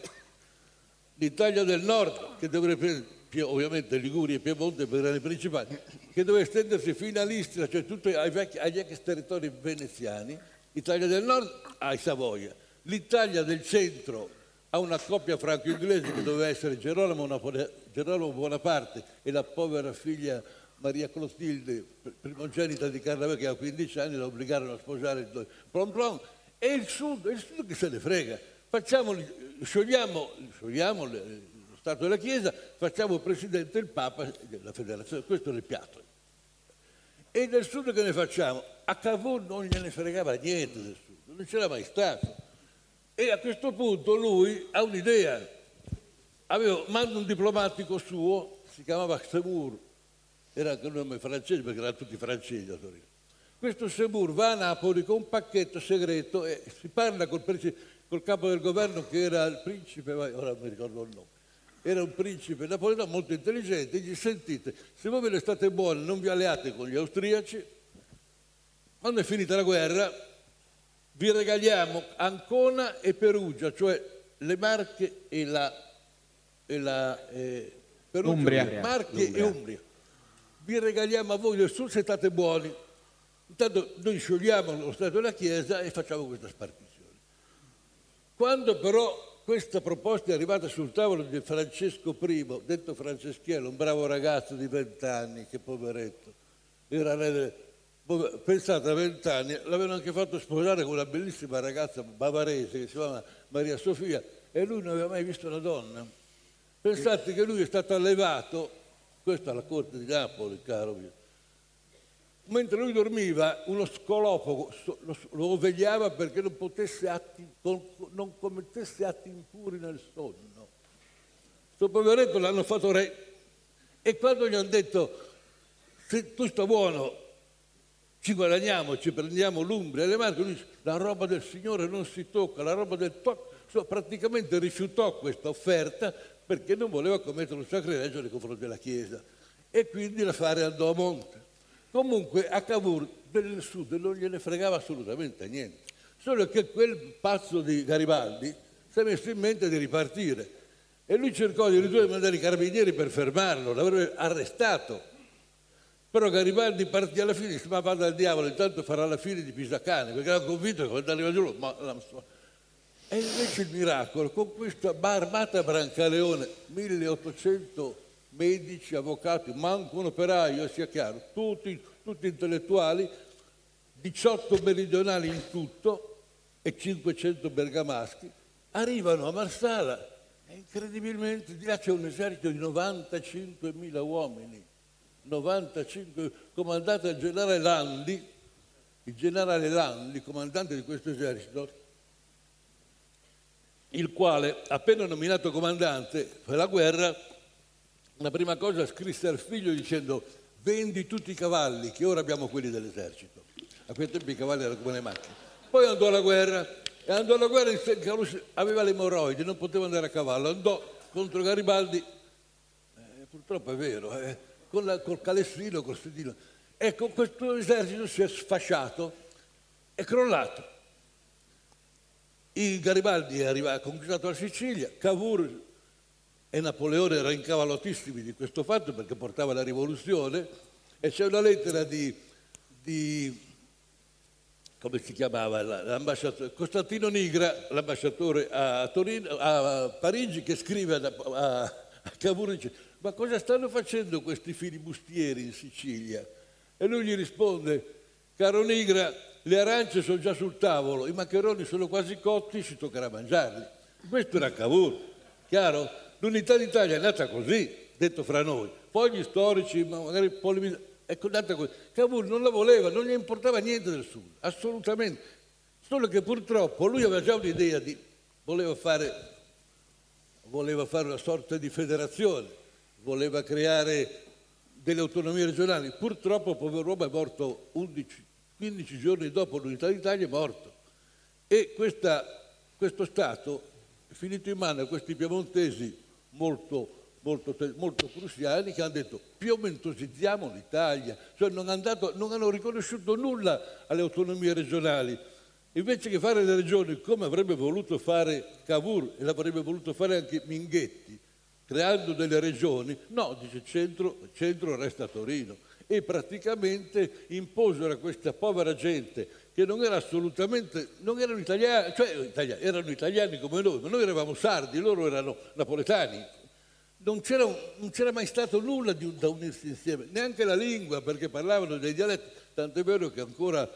Speaker 3: l'Italia del Nord, che dovrebbe, ovviamente Liguria e Piemonte per le principali, che doveva estendersi fino all'Istria, cioè tutti ai vecchi- agli ex territori veneziani, l'Italia del Nord ai Savoia, l'Italia del centro a una coppia franco-inglese che doveva essere Gerolamo, Napole- Gerolamo Bonaparte e la povera figlia Maria Clotilde, pr- primogenita di Carla che aveva 15 anni, la obbligarono a sposare il plom plom, e il sud, il sud che se ne frega, facciamo, sciogliamo, sciogliamo le- lo Stato della Chiesa, facciamo presidente il Papa della federazione, questo è il piatto. E del sud che ne facciamo? A Cavour non gliene fregava niente del sud, non c'era mai stato. E a questo punto lui ha un'idea, aveva, manda un diplomatico suo, si chiamava Seymour, era anche un nome francese perché erano tutti francesi a Torino. Questo Seymour va a Napoli con un pacchetto segreto e si parla col, presi- col capo del governo che era il principe, ora non mi ricordo il nome, era un principe napoletano molto intelligente, e gli sentite, se voi ve ne state buoni non vi alleate con gli austriaci, quando è finita la guerra vi regaliamo Ancona e Perugia, cioè le Marche e la, e la eh, Perugia,
Speaker 2: Umbria.
Speaker 3: Marche e Umbria. Vi regaliamo a voi del sud se state buoni. Intanto noi sciogliamo lo Stato della Chiesa e facciamo questa spartizione. Quando però questa proposta è arrivata sul tavolo di Francesco I, detto Franceschiello, un bravo ragazzo di vent'anni, che poveretto, era pove- pensate a vent'anni, l'avevano anche fatto sposare con una bellissima ragazza bavarese che si chiama Maria Sofia e lui non aveva mai visto una donna. Pensate che lui è stato allevato, questa è la corte di Napoli, caro mio, mentre lui dormiva, uno scolopo so- lo, vegliava perché non, atti, non commettesse atti impuri nel sonno. Questo poveretto l'hanno fatto re. E quando gli hanno detto, se tu sta buono, ci guadagniamo, ci prendiamo l'Umbria e le Marche, lui dice, la roba del Signore non si tocca, la roba del tocco, Insomma, praticamente rifiutò questa offerta perché non voleva commettere un sacrilegio nei confronti della Chiesa e quindi l'affare andò a monte. Comunque a Cavour del sud non gliene fregava assolutamente niente, solo che quel pazzo di Garibaldi si è messo in mente di ripartire. E lui cercò addirittura di mandare i carabinieri per fermarlo, l'avrebbe arrestato. Però Garibaldi partì alla fine, disse ma vada al diavolo, intanto farà la fine di Pisacane, perché era convinto che quando arriva giù... Ma, la, e invece il miracolo, con questa armata Brancaleone, 1800 medici, avvocati, manco un operaio, sia chiaro, tutti, tutti intellettuali, 18 meridionali in tutto e 500 bergamaschi, arrivano a Marsala. E incredibilmente di là c'è un esercito di 95.000 uomini 95, comandato dal generale Landi, il generale Landi, comandante di questo esercito, il quale, appena nominato comandante per la guerra, la prima cosa scrisse al figlio dicendo vendi tutti i cavalli, che ora abbiamo quelli dell'esercito. A quei tempi i cavalli erano come le macchine. Poi andò alla guerra e andò alla guerra, aveva le emorroidi, non poteva andare a cavallo, andò contro Garibaldi, eh, purtroppo è vero, eh, con la, col calessino, col sedino. Ecco, questo esercito si è sfasciato, è crollato. I Garibaldi è arrivato, ha conquistato la Sicilia, Cavour e Napoleone erano incavallatissimi di questo fatto perché portava la rivoluzione e c'è una lettera di, di come si chiamava, l'ambasciatore, Costantino Nigra, l'ambasciatore a, Torino, a Parigi, che scrive a, a, a Cavour dice ma cosa stanno facendo questi filibustieri in Sicilia? E lui gli risponde, caro Nigra, le arance sono già sul tavolo, i maccheroni sono quasi cotti, ci toccherà mangiarli. Questo era Cavour, chiaro? L'unità d'Italia è nata così, detto fra noi. Poi gli storici, magari polemizzano, ecco, nata così. Cavour non la voleva, non gli importava niente del Sud, assolutamente. Solo che purtroppo lui aveva già un'idea di, voleva fare, voleva fare una sorta di federazione voleva creare delle autonomie regionali. Purtroppo Poveruomo è morto 11, 15 giorni dopo l'unità d'Italia, è morto. E questa, questo Stato è finito in mano a questi piemontesi molto, molto, molto prussiani che hanno detto piemontosizziamo l'Italia, cioè non, andato, non hanno riconosciuto nulla alle autonomie regionali. Invece che fare le regioni come avrebbe voluto fare Cavour e l'avrebbe voluto fare anche Minghetti, creando delle regioni, no, dice centro, centro resta Torino. E praticamente imposero a questa povera gente che non era assolutamente, non erano italiani, cioè italiani, erano italiani come noi, ma noi eravamo sardi, loro erano napoletani. Non c'era, non c'era mai stato nulla di, da unirsi insieme, neanche la lingua, perché parlavano dei dialetti, tanto è vero che ancora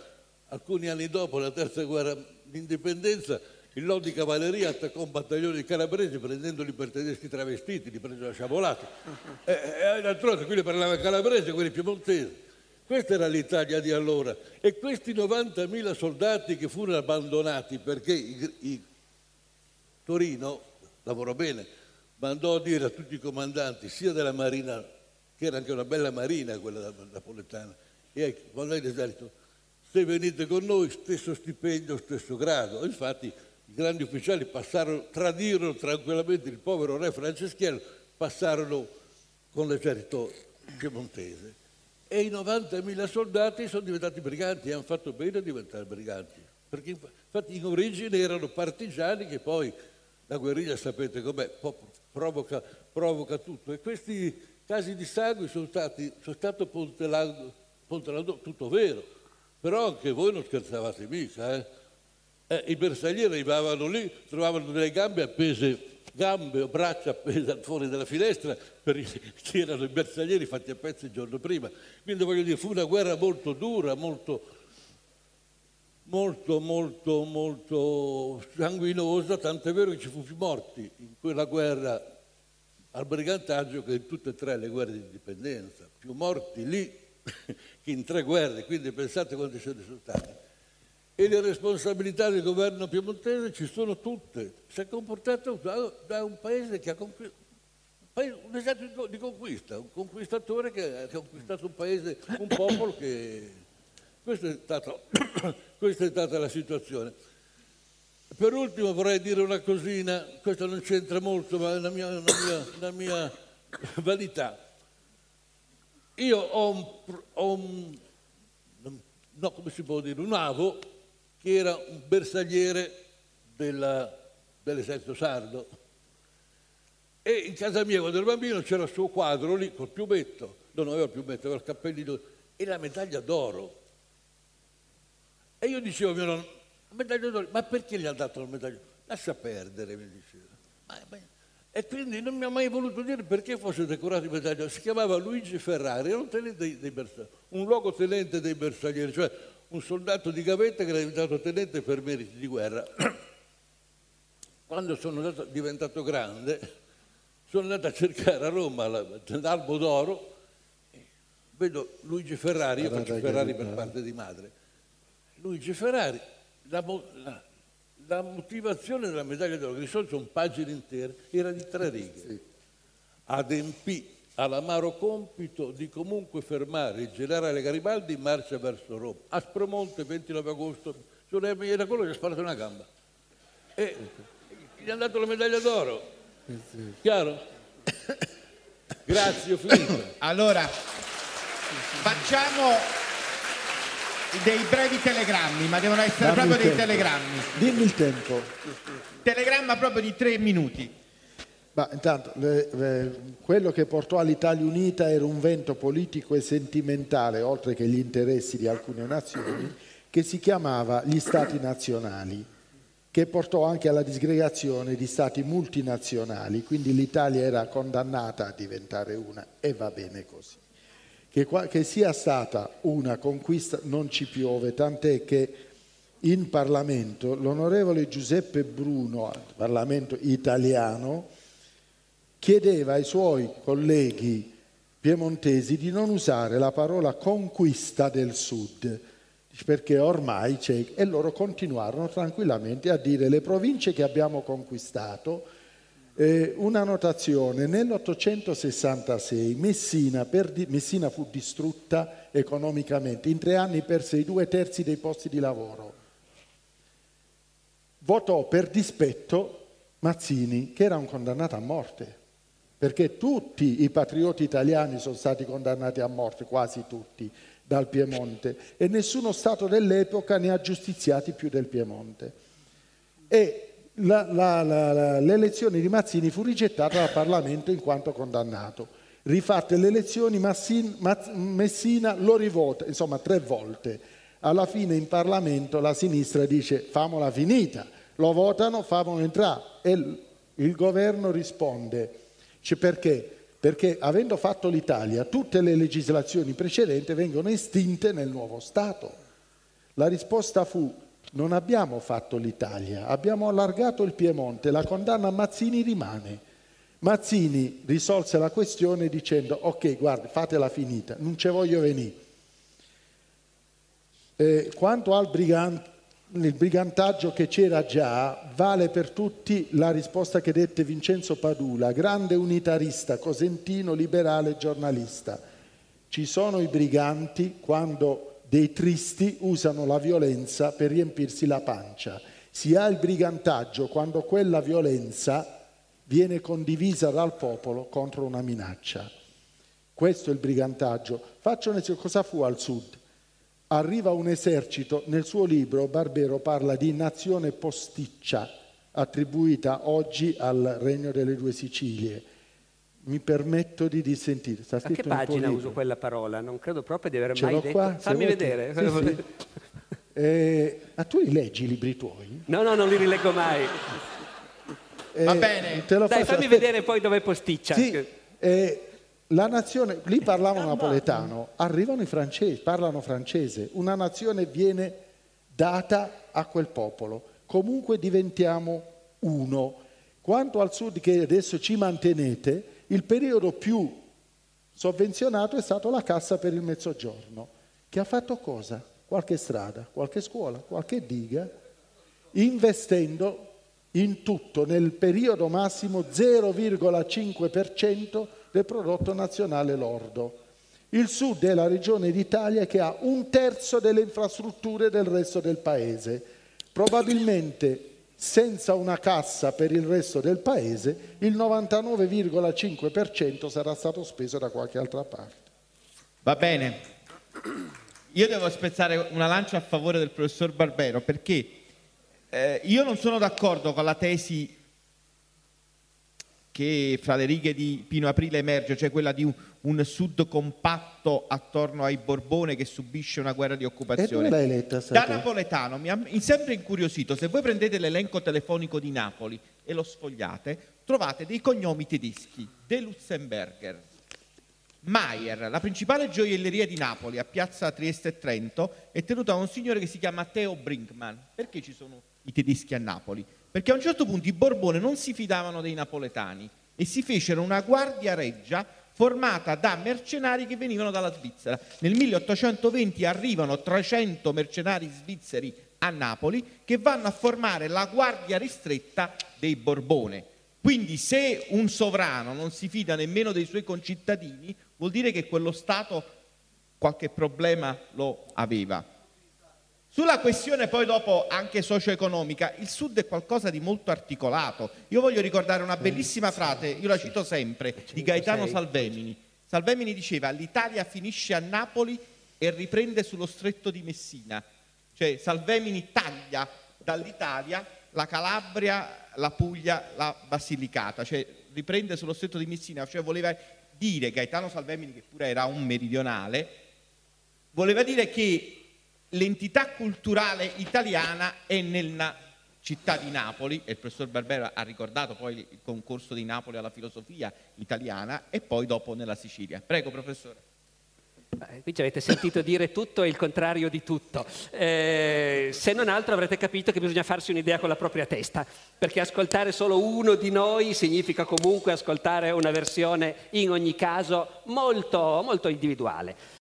Speaker 3: alcuni anni dopo la terza guerra d'indipendenza il Lodi di cavalleria attaccò un battaglione di calabresi prendendoli per tedeschi travestiti, li presero a sciabolate. E, e d'altronde quelli parlavano calabrese, quelli piemontesi. Questa era l'Italia di allora. E questi 90.000 soldati che furono abbandonati perché i, i, Torino lavorò bene, mandò a dire a tutti i comandanti, sia della Marina, che era anche una bella marina quella napoletana, e ai comandanti dell'esercito, se venite con noi stesso stipendio, stesso grado. Infatti i grandi ufficiali passarono, tradirono tranquillamente il povero re Franceschiello, passarono con l'esercito piemontese. E i 90.000 soldati sono diventati briganti hanno fatto bene a diventare briganti, perché infatti in origine erano partigiani che poi la guerriglia sapete com'è, provoca, provoca tutto. E questi casi di sangue sono stati, sono stato Pontelando, Pontelando tutto vero, però anche voi non scherzavate mica, eh? eh, i bersaglieri arrivavano lì, trovavano delle gambe appese, gambe o braccia appese fuori dalla finestra, per chi erano i bersaglieri fatti a pezzi il giorno prima. Quindi voglio dire, fu una guerra molto dura, molto, molto, molto, molto sanguinosa, tant'è vero che ci fu più morti in quella guerra al brigantaggio che in tutte e tre le guerre di indipendenza, più morti lì che in tre guerre, quindi pensate quanti sono stati e le responsabilità del governo piemontese ci sono tutte. Si è comportato da, da un paese che ha conquistato un esercito di conquista, un conquistatore che ha conquistato un paese, un popolo che... Questa è, stato, questa è stata la situazione. Per ultimo vorrei dire una cosina, questa non c'entra molto, ma è una mia, una mia, una mia vanità. Io ho un, ho un, no, come si può dire, un avo che era un bersagliere dell'esercito sardo. E in casa mia, quando ero bambino, c'era il suo quadro lì col piumetto non aveva più mettere il cappellino e la medaglia d'oro. E io dicevo a mio nonno, "La medaglia d'oro, ma perché gli ha dato la medaglia? Lascia perdere, mi diceva. "Ma- ma-" E quindi non mi ha mai voluto dire perché fosse decorato di medaglia. Si chiamava Luigi Ferrari, era un tenente dei, dei bersaglieri, un luogotenente dei bersaglieri, cioè un soldato di gavetta che era diventato tenente per meriti di guerra. Quando sono andato- diventato grande, sono andato a cercare a Roma la- l'albo d'oro, vedo Luigi Ferrari, io faccio Ferrari per
Speaker 4: bello.
Speaker 3: parte di madre. Luigi Ferrari, la, la- la motivazione della medaglia d'oro, che di solito sono pagine intere, era di tre righe. Adempì all'amaro compito di comunque fermare il generale Garibaldi in marcia verso Roma. Aspromonte, 29 agosto, era quello che ha sparato una gamba. E gli hanno dato la medaglia d'oro. Chiaro? Grazie, ho finito.
Speaker 2: Allora, facciamo dei brevi telegrammi, ma devono essere
Speaker 4: Dammi
Speaker 2: proprio dei telegrammi.
Speaker 4: Dimmi il tempo.
Speaker 2: Telegramma proprio di tre minuti.
Speaker 4: Ma intanto le- le- quello che portò all'Italia unita era un vento politico e sentimentale, oltre che gli interessi di alcune nazioni, che si chiamava gli Stati nazionali, che portò anche alla disgregazione di Stati multinazionali, quindi l'Italia era condannata a diventare una e va bene così. Che, che sia stata una conquista non ci piove, tant'è che in Parlamento l'onorevole Giuseppe Bruno, al Parlamento italiano, chiedeva ai suoi colleghi piemontesi di non usare la parola conquista del Sud, perché ormai c'è, e loro continuarono tranquillamente a dire le province che abbiamo conquistato. Eh, una notazione, nell'866 Messina, di- Messina fu distrutta economicamente, in tre anni perse i due terzi dei posti di lavoro. Votò per dispetto Mazzini, che era un condannato a morte, perché tutti i patrioti italiani sono stati condannati a morte, quasi tutti, dal Piemonte, e nessuno Stato dell'epoca ne ha giustiziati più del Piemonte. E l'elezione di Mazzini fu rigettata dal Parlamento in quanto condannato. Rifatte le elezioni, Massin- Maz- Messina lo rivota, insomma tre volte. Alla fine in Parlamento la sinistra dice famola finita, lo votano, famolo entrare e il governo risponde. Cioè, perché? Perché avendo fatto l'Italia, tutte le legislazioni precedenti vengono estinte nel nuovo Stato. La risposta fu non abbiamo fatto l'Italia, abbiamo allargato il Piemonte, la condanna a Mazzini rimane. Mazzini risolse la questione dicendo ok, guarda, fatela finita, non ci voglio venire. Eh, quanto al brigan- il brigantaggio che c'era già, vale per tutti la risposta che dette Vincenzo Padula, grande unitarista, cosentino, liberale, giornalista. Ci sono i briganti quando dei tristi usano la violenza per riempirsi la pancia. Si ha il brigantaggio quando quella violenza viene condivisa dal popolo contro una minaccia. Questo è il brigantaggio. Faccio un esempio, cosa fu al sud? Arriva un esercito, nel suo libro Barbero parla di nazione posticcia, attribuita oggi al Regno delle Due Sicilie. Mi permetto di dissentire. Sta
Speaker 5: A che pagina uso quella parola? Non credo proprio di aver
Speaker 4: Ce
Speaker 5: mai
Speaker 4: l'ho
Speaker 5: detto.
Speaker 4: qua,
Speaker 5: Fammi vedere.
Speaker 4: sì, sì. Eh, ma tu li leggi i libri tuoi?
Speaker 5: No, no, non li rileggo mai.
Speaker 2: Va
Speaker 4: Eh,
Speaker 2: bene.
Speaker 4: te lo
Speaker 5: Dai, fammi
Speaker 4: aspetta.
Speaker 5: vedere poi dove posticcia.
Speaker 4: Sì, eh, la nazione, lì parlavano napoletano, arrivano i francesi, parlano francese, una nazione viene data a quel popolo, comunque diventiamo uno. Quanto al sud che adesso ci mantenete, il periodo più sovvenzionato è stato la cassa per il mezzogiorno, che ha fatto cosa? Qualche strada, qualche scuola, qualche diga, investendo in tutto nel periodo massimo 0,5% del prodotto nazionale lordo. Il sud è la regione d'Italia che ha un terzo delle infrastrutture del resto del paese. Probabilmente senza una cassa per il resto del paese il 99,5% sarà stato speso da qualche altra parte.
Speaker 2: Va bene. Io devo spezzare una lancia a favore del professor Barbero perché eh, io non sono d'accordo con la tesi che fra le righe di Pino Aprile emerge, cioè quella di un, un sud compatto attorno ai Borbone che subisce una guerra di occupazione.
Speaker 4: Letta,
Speaker 2: Da napoletano mi ha sempre incuriosito, se voi prendete l'elenco telefonico di Napoli e lo sfogliate, trovate dei cognomi tedeschi, De Lutzenberger, Maier, la principale gioielleria di Napoli a piazza Trieste e Trento, è tenuta da un signore che si chiama Theo Brinkmann. Perché ci sono i tedeschi a Napoli? Perché a un certo punto i Borbone non si fidavano dei napoletani e si fecero una guardia reggia formata da mercenari che venivano dalla Svizzera. Nel 1820 arrivano 300 mercenari svizzeri a Napoli che vanno a formare la guardia ristretta dei Borbone. Quindi se un sovrano non si fida nemmeno dei suoi concittadini, vuol dire che quello Stato qualche problema lo aveva. Sulla questione poi dopo anche socio-economica, il Sud è qualcosa di molto articolato. Io voglio ricordare una bellissima frase, io la cito sempre, di Gaetano Salvemini. Salvemini diceva l'Italia finisce a Napoli e riprende sullo stretto di Messina. Cioè Salvemini taglia dall'Italia la Calabria, la Puglia, la Basilicata, cioè riprende sullo stretto di Messina, cioè voleva dire Gaetano Salvemini, che pure era un meridionale, voleva dire che l'entità culturale italiana è nella città di Napoli, e il professor Barbero ha ricordato poi il concorso di Napoli alla filosofia italiana, e poi dopo nella Sicilia. Prego, professore.
Speaker 5: Qui ci avete sentito dire tutto e il contrario di tutto. Eh, se non altro avrete capito che bisogna farsi un'idea con la propria testa, perché ascoltare solo uno di noi significa comunque ascoltare una versione in ogni caso molto, molto individuale.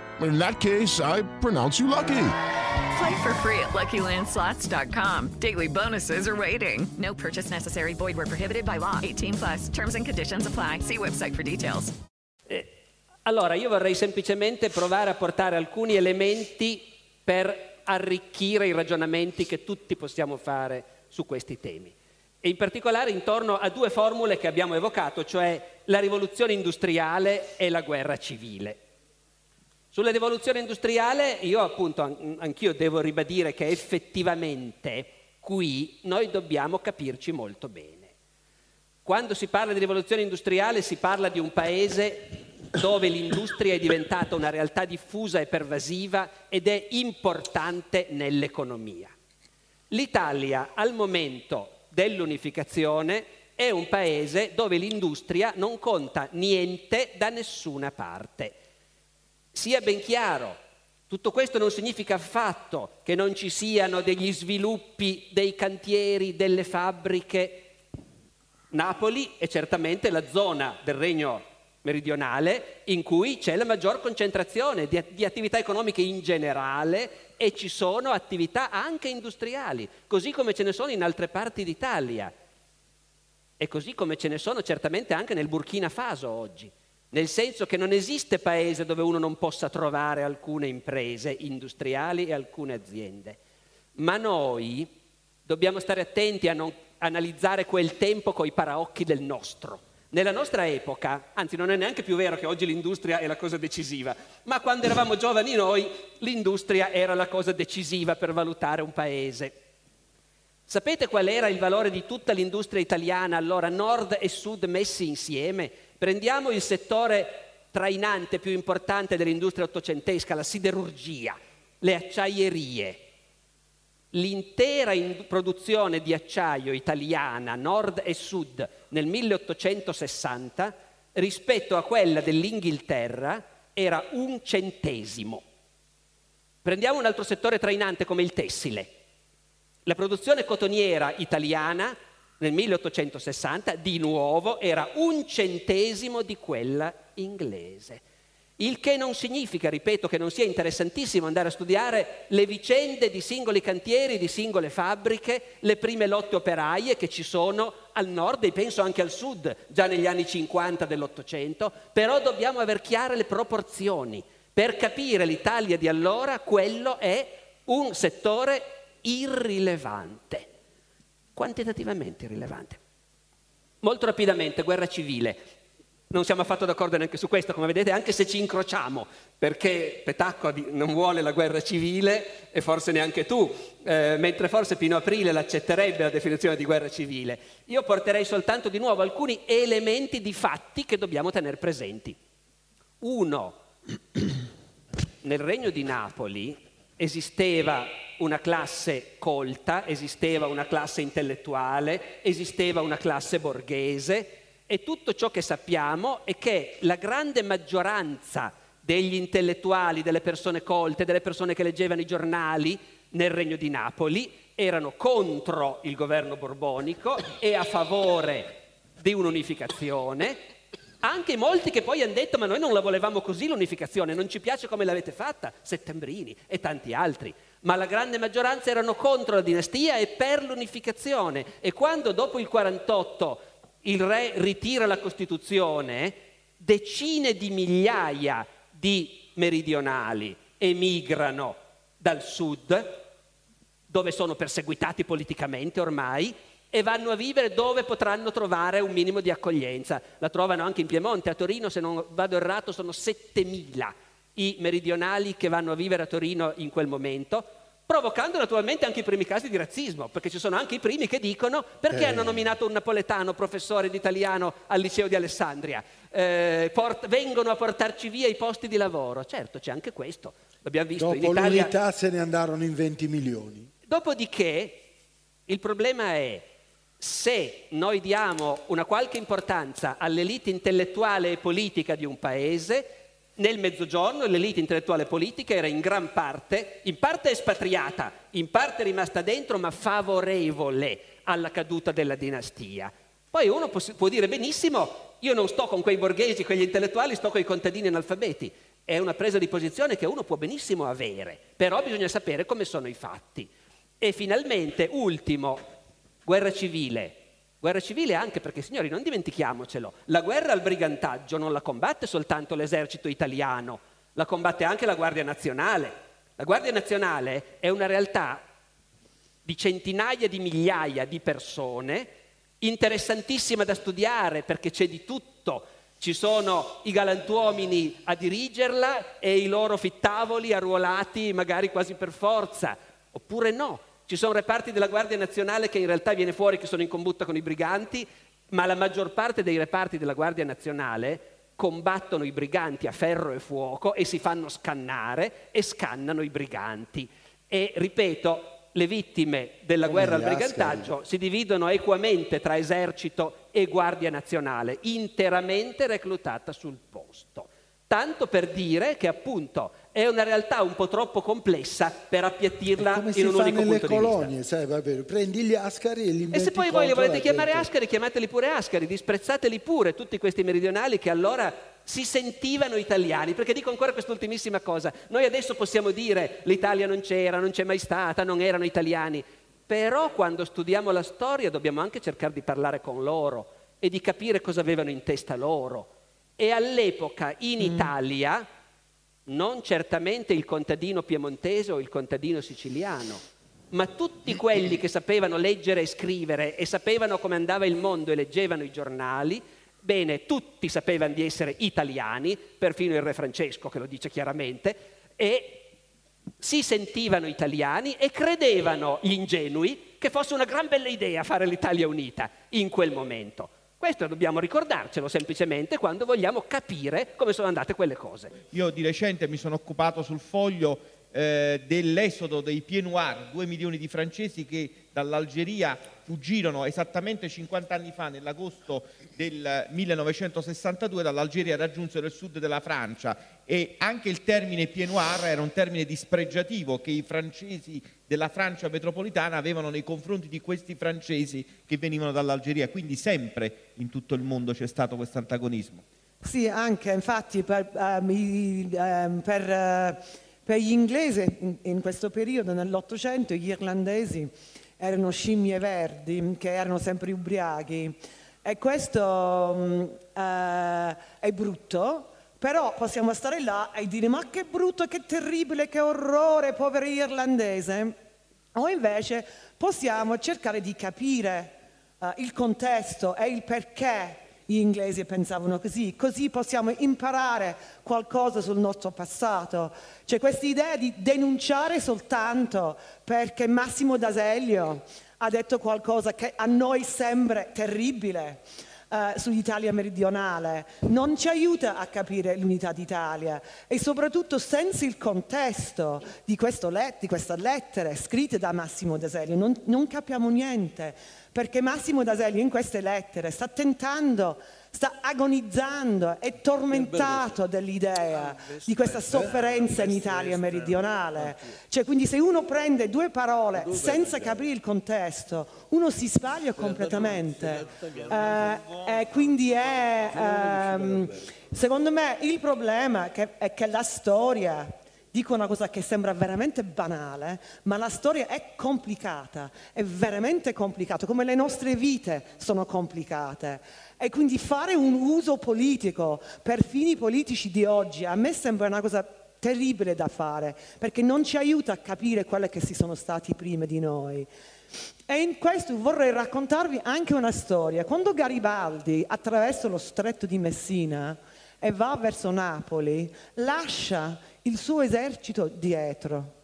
Speaker 9: In that case, I pronounce you lucky.
Speaker 10: Play for free at LuckyLandSlots.com. Daily bonuses are waiting. No purchase necessary. Void were prohibited by law. 18 plus. Terms and conditions apply. See website for details.
Speaker 5: Allora, io vorrei semplicemente provare a portare alcuni elementi per arricchire i ragionamenti che tutti possiamo fare su questi temi. E in particolare intorno a due formule che abbiamo evocato, cioè la rivoluzione industriale e la guerra civile. Sulla rivoluzione industriale io appunto an- anch'io devo ribadire che effettivamente qui noi dobbiamo capirci molto bene. Quando si parla di rivoluzione industriale si parla di un paese dove l'industria è diventata una realtà diffusa e pervasiva ed è importante nell'economia. L'Italia al momento dell'unificazione è un paese dove l'industria non conta niente da nessuna parte. Sia ben chiaro, tutto questo non significa affatto che non ci siano degli sviluppi dei cantieri, delle fabbriche. Napoli è certamente la zona del regno meridionale in cui c'è la maggior concentrazione di, di attività economiche in generale e ci sono attività anche industriali, così come ce ne sono in altre parti d'Italia. E così come ce ne sono certamente anche nel Burkina Faso oggi, nel senso che non esiste paese dove uno non possa trovare alcune imprese industriali e alcune aziende. Ma noi dobbiamo stare attenti a non analizzare quel tempo coi paraocchi del nostro. Nella nostra epoca, anzi non è neanche più vero che oggi l'industria è la cosa decisiva, ma quando eravamo giovani noi l'industria era la cosa decisiva per valutare un paese. Sapete qual era il valore di tutta l'industria italiana allora, nord e sud messi insieme? Prendiamo il settore trainante più importante dell'industria ottocentesca, la siderurgia, le acciaierie. L'intera in- produzione di acciaio italiana, nord e sud, nel 1860, rispetto a quella dell'Inghilterra, era un centesimo. Prendiamo un altro settore trainante come il tessile. La produzione cotoniera italiana nel 1860 di nuovo era un centesimo di quella inglese. Il che non significa, ripeto, che non sia interessantissimo andare a studiare le vicende di singoli cantieri, di singole fabbriche, le prime lotte operaie che ci sono al nord e penso anche al sud, già negli anni 50 dell'Ottocento, però dobbiamo aver chiare le proporzioni. Per capire l'Italia di allora, quello è un settore irrilevante. Quantitativamente irrilevante. Molto rapidamente, guerra civile. Non siamo affatto d'accordo neanche su questo, come vedete, anche se ci incrociamo, perché Petacco non vuole la guerra civile e forse neanche tu, eh, mentre forse Pino Aprile l'accetterebbe la definizione di guerra civile. Io porterei soltanto di nuovo alcuni elementi di fatti che dobbiamo tenere presenti. Uno, nel regno di Napoli esisteva una classe colta, esisteva una classe intellettuale, esisteva una classe borghese e tutto ciò che sappiamo è che la grande maggioranza degli intellettuali, delle persone colte, delle persone che leggevano i giornali nel regno di Napoli erano contro il governo borbonico e a favore di un'unificazione anche molti che poi hanno detto ma noi non la volevamo così l'unificazione, non ci piace come l'avete fatta, Settembrini e tanti altri, ma la grande maggioranza erano contro la dinastia e per l'unificazione. E quando dopo il 48 il re ritira la Costituzione, decine di migliaia di meridionali emigrano dal sud, dove sono perseguitati politicamente ormai, e vanno a vivere dove potranno trovare un minimo di accoglienza. La trovano anche in Piemonte, a Torino, se non vado errato, sono 7.000 i meridionali che vanno a vivere a Torino in quel momento, provocando naturalmente anche i primi casi di razzismo, perché ci sono anche i primi che dicono perché
Speaker 4: Eh.
Speaker 5: hanno nominato un napoletano professore di italiano al liceo di Alessandria, Eh, port- vengono a portarci via i posti di lavoro. Certo, c'è anche questo, l'abbiamo visto in
Speaker 4: Dopo
Speaker 5: Italia.
Speaker 4: l'unità se ne andarono in 20 milioni.
Speaker 5: Dopodiché il problema è se noi diamo una qualche importanza all'elite intellettuale e politica di un paese, nel mezzogiorno l'elite intellettuale e politica era in gran parte, in parte espatriata, in parte rimasta dentro, ma favorevole alla caduta della dinastia. Poi uno può, dire benissimo, io non sto con quei borghesi, quegli intellettuali, sto con i contadini analfabeti. È una presa di posizione che uno può benissimo avere, però bisogna sapere come sono i fatti. E finalmente, ultimo, guerra civile. Guerra civile anche perché, signori, non dimentichiamocelo, la guerra al brigantaggio non la combatte soltanto l'esercito italiano, la combatte anche la Guardia Nazionale. La Guardia Nazionale è una realtà di centinaia di migliaia di persone, interessantissima da studiare perché c'è di tutto. Ci sono i galantuomini a dirigerla e i loro fittavoli arruolati magari quasi per forza, oppure no. Ci sono reparti della Guardia Nazionale che in realtà viene fuori che sono in combutta con i briganti, ma la maggior parte dei reparti della Guardia Nazionale combattono i briganti a ferro e fuoco e si fanno scannare e scannano i briganti. E ripeto, le vittime della
Speaker 4: Come
Speaker 5: guerra al
Speaker 4: Ascari.
Speaker 5: brigantaggio si dividono equamente tra esercito e Guardia Nazionale, interamente reclutata sul posto. Tanto per dire che appunto è una realtà un po' troppo complessa per appiattirla in un unico punto di vista.
Speaker 4: colonie, sai, va bene, prendi gli ascari e li metti
Speaker 5: E se poi voi li volete chiamare
Speaker 4: gente.
Speaker 5: ascari, chiamateli pure ascari, disprezzateli pure tutti questi meridionali che allora si sentivano italiani, perché dico ancora quest'ultimissima cosa, noi adesso possiamo dire l'Italia non c'era, non c'è mai stata, non erano italiani, però quando studiamo la storia dobbiamo anche cercare di parlare con loro e di capire cosa avevano in testa loro. E all'epoca in Italia, non certamente il contadino piemontese o il contadino siciliano, ma tutti quelli che sapevano leggere e scrivere e sapevano come andava il mondo e leggevano i giornali, bene, tutti sapevano di essere italiani, perfino il re Francesco che lo dice chiaramente, e si sentivano italiani e credevano gli ingenui che fosse una gran bella idea fare l'Italia unita in quel momento. Questo dobbiamo ricordarcelo semplicemente quando vogliamo capire come sono andate quelle cose.
Speaker 2: Io di recente mi sono occupato sul foglio eh, dell'esodo dei Pieds Noirs, due milioni di francesi che dall'Algeria fuggirono esattamente 50 anni fa, nell'agosto del 1962, dall'Algeria raggiunsero il sud della Francia e anche il termine Pieds Noirs era un termine dispregiativo che i francesi della Francia metropolitana avevano nei confronti di questi francesi che venivano dall'Algeria, quindi sempre in tutto il mondo c'è stato questo antagonismo.
Speaker 7: Sì, anche, infatti per, ehm, per, eh, per gli inglesi in, in questo periodo, nell'Ottocento, gli irlandesi erano scimmie verdi che erano sempre ubriachi e questo mm, eh, è brutto, però possiamo stare là e dire ma che brutto, che terribile, che orrore, poveri irlandesi. o invece possiamo cercare di capire eh, il contesto e il perché gli inglesi pensavano così, così possiamo imparare qualcosa sul nostro passato. C'è questa idea di denunciare soltanto perché Massimo D'Aselio ha detto qualcosa che a noi sembra terribile eh, sull'Italia meridionale, non ci aiuta a capire l'unità d'Italia e soprattutto senza il contesto di, let- di questa lettera scritta da Massimo D'Aselio non, non capiamo niente, perché Massimo D'Aselio in queste lettere sta tentando sta agonizzando, è tormentato dell'idea di questa sofferenza in Italia meridionale. Cioè, quindi se uno prende due parole senza capire il contesto, uno si sbaglia completamente. Eh, e quindi è, ehm, secondo me, il problema è che la storia dico una cosa che sembra veramente banale, ma la storia è complicata, è veramente complicata, come le nostre vite sono complicate. E quindi fare un uso politico per fini politici di oggi a me sembra una cosa terribile da fare, perché non ci aiuta a capire quelli che si sono stati prima di noi. E in questo vorrei raccontarvi anche una storia. Quando Garibaldi attraversa lo stretto di Messina e va verso Napoli, lascia il suo esercito dietro.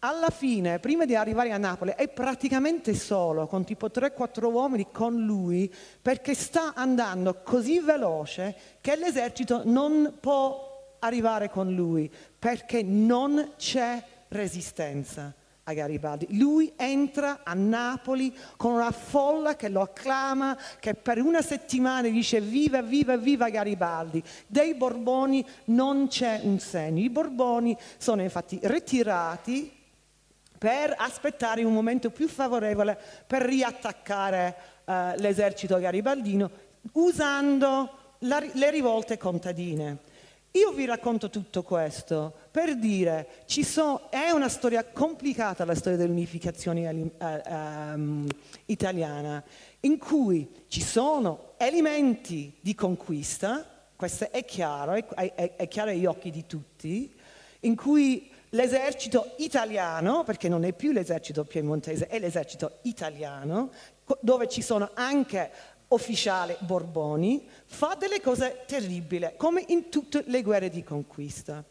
Speaker 7: Alla fine, prima di arrivare a Napoli, è praticamente solo, con tipo 3-4 uomini con lui, perché sta andando così veloce che l'esercito non può arrivare con lui, perché non c'è resistenza a Garibaldi. Lui entra a Napoli con una folla che lo acclama, che per una settimana dice viva, viva, viva Garibaldi. Dei Borboni non c'è un segno. I Borboni sono infatti ritirati per aspettare un momento più favorevole per riattaccare eh, l'esercito garibaldino usando la, le rivolte contadine. Io vi racconto tutto questo per dire che è una storia complicata la storia dell'unificazione eh, um, italiana, in cui ci sono elementi di conquista, questo è chiaro, è, è, è chiaro agli occhi di tutti, in cui l'esercito italiano, perché non è più l'esercito piemontese, è l'esercito italiano, dove ci sono anche ufficiali Borboni, fa delle cose terribili, come in tutte le guerre di conquista.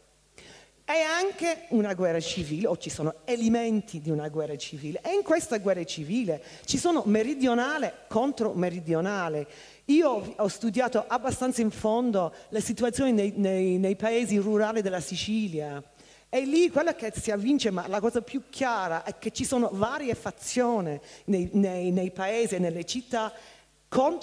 Speaker 7: È anche una guerra civile, o ci sono elementi di una guerra civile, e in questa guerra civile ci sono meridionale contro meridionale. Io ho studiato abbastanza in fondo le situazioni nei, nei, nei paesi rurali della Sicilia, e lì quella che si avvince, ma la cosa più chiara è che ci sono varie fazioni nei, nei, nei paesi e nelle città,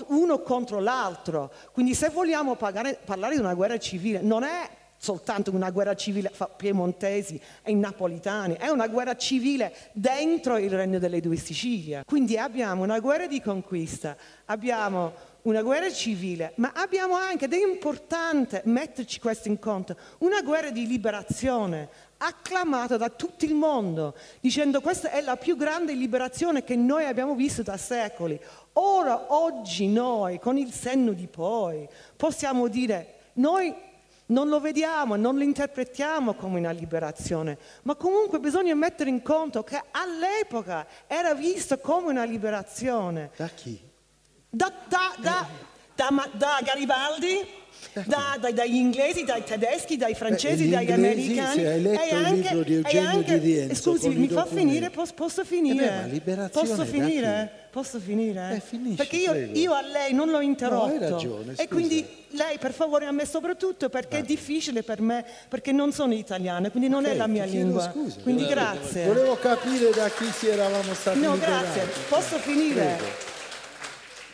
Speaker 7: uno contro l'altro. Quindi se vogliamo pagare, parlare di una guerra civile, non è soltanto una guerra civile fra piemontesi e napolitani, è una guerra civile dentro il regno delle due Sicilie. Quindi abbiamo una guerra di conquista, abbiamo una guerra civile, ma abbiamo anche, ed è importante metterci questo in conto, una guerra di liberazione acclamata da tutto il mondo, dicendo questa è la più grande liberazione che noi abbiamo visto da secoli. Ora, oggi noi, con il senno di poi, possiamo dire, noi non lo vediamo, non lo interpretiamo come una liberazione, ma comunque bisogna mettere in conto che all'epoca era visto come una liberazione.
Speaker 4: Da chi?
Speaker 7: da, da, da, da, da Garibaldi, da, da, dagli inglesi, dai tedeschi, dai francesi,
Speaker 4: Beh,
Speaker 7: dagli americani.
Speaker 4: Se hai letto
Speaker 7: e
Speaker 4: il
Speaker 7: anche,
Speaker 4: libro di Eugenio
Speaker 7: anche,
Speaker 4: Di Rienzo
Speaker 7: Scusi, mi fa finire? Posso, posso finire?
Speaker 4: Eh beh,
Speaker 7: posso finire? Posso finire? perché io, io, a lei non l'ho interrotto.
Speaker 4: No, ragione,
Speaker 7: e quindi lei, per favore, a me soprattutto, perché è difficile per me, perché non sono italiana, quindi non
Speaker 4: Ok,
Speaker 7: è la mia lingua.
Speaker 4: scusa.
Speaker 7: Quindi grazie.
Speaker 4: Volevo capire da chi si eravamo stati
Speaker 7: No,
Speaker 4: liberati.
Speaker 7: grazie. Posso finire?
Speaker 4: Prego.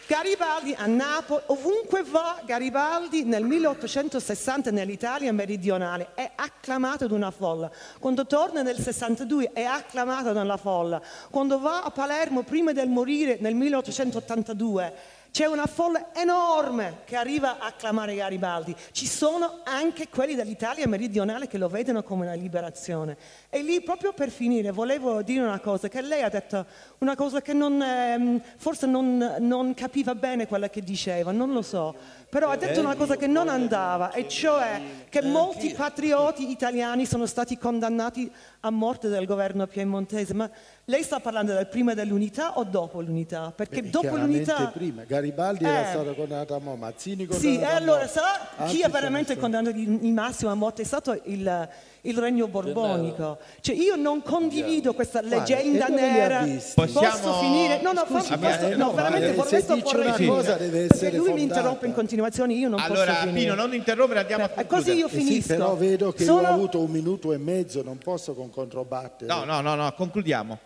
Speaker 7: Garibaldi a Napoli, ovunque va Garibaldi nel 1860 nell'Italia meridionale è acclamato da una folla. Quando torna nel 62 è acclamato da una folla. Quando va a Palermo prima del morire nel 1882 C'è una folla enorme che arriva a acclamare Garibaldi. Ci sono anche quelli dell'Italia meridionale che lo vedono come una liberazione. E lì, proprio per finire, volevo dire una cosa, che lei ha detto una cosa che non, ehm, forse non, non capiva bene quella che diceva, non lo so, però ha detto una cosa che non andava, e cioè che molti patrioti italiani sono stati condannati a morte dal governo piemontese. Ma lei sta parlando del prima dell'unità o dopo l'unità? Perché
Speaker 4: Beh,
Speaker 7: dopo l'unità...
Speaker 4: prima, Garibaldi
Speaker 7: Eh.
Speaker 4: era stato condannato a morte, Mazzini condannato
Speaker 7: Sì, e
Speaker 4: a
Speaker 7: allora
Speaker 4: morte.
Speaker 7: sa chi ha veramente condannato in, in massimo a morte è stato il, il regno borbonico. Cioè io non condivido questa leggenda nera.
Speaker 4: visti?
Speaker 7: Posso
Speaker 2: Possiamo-
Speaker 7: finire? No, no,
Speaker 4: Scusi,
Speaker 7: fa- posso-
Speaker 4: eh,
Speaker 7: no,
Speaker 4: no,
Speaker 7: veramente
Speaker 4: eh,
Speaker 7: questo
Speaker 4: se dice
Speaker 7: vorrei
Speaker 4: una
Speaker 7: finire.
Speaker 4: cosa deve
Speaker 7: Perché
Speaker 4: essere
Speaker 7: lui mi
Speaker 4: fondata.
Speaker 7: interrompe in continuazione, io non
Speaker 2: Allora,
Speaker 7: posso finire.
Speaker 2: Pino, non interrompere, andiamo a
Speaker 7: Eh,
Speaker 2: concludere.
Speaker 7: così io
Speaker 4: Eh sì,
Speaker 7: finisco.
Speaker 4: però vedo che
Speaker 7: Sono-
Speaker 4: io ho avuto un minuto e mezzo, non posso con controbattere.
Speaker 2: No, no, no, no, concludiamo.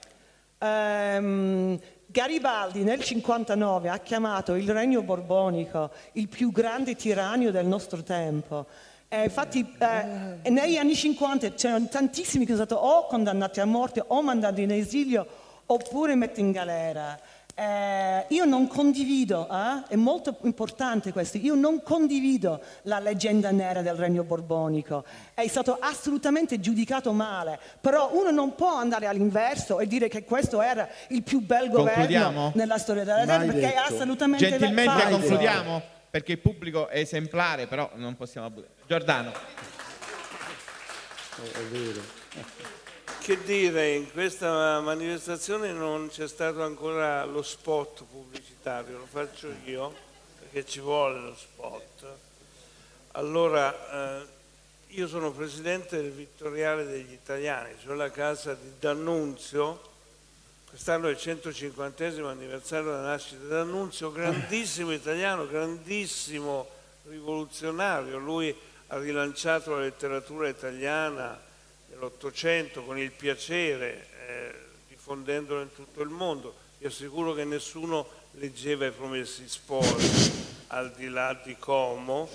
Speaker 7: Ehm, Garibaldi nel 59 ha chiamato il regno borbonico il più grande tiranio del nostro tempo. E infatti eh, negli anni 50 c'erano tantissimi che sono stati o condannati a morte o mandati in esilio oppure messi in galera. Eh, io non condivido, eh, è molto importante questo, io non condivido la leggenda nera del regno borbonico, è stato assolutamente giudicato male, però uno non può andare all'inverso e dire che questo era il più bel governo nella storia della terra perché è assolutamente
Speaker 2: Gentilmente concludiamo, perché il pubblico è esemplare, però non possiamo abusare. Giordano.
Speaker 4: È vero.
Speaker 8: Che dire, in questa manifestazione non c'è stato ancora lo spot pubblicitario, lo faccio io perché ci vuole lo spot. Allora, eh, io sono presidente del Vittoriale degli Italiani, cioè la casa di D'Annunzio, quest'anno è il 150 anniversario della nascita D'Annunzio, grandissimo italiano, grandissimo rivoluzionario, lui ha rilanciato la letteratura italiana nell'Ottocento con il piacere, eh, diffondendola in tutto il mondo. Vi assicuro che nessuno leggeva i promessi sposi al di là di Como.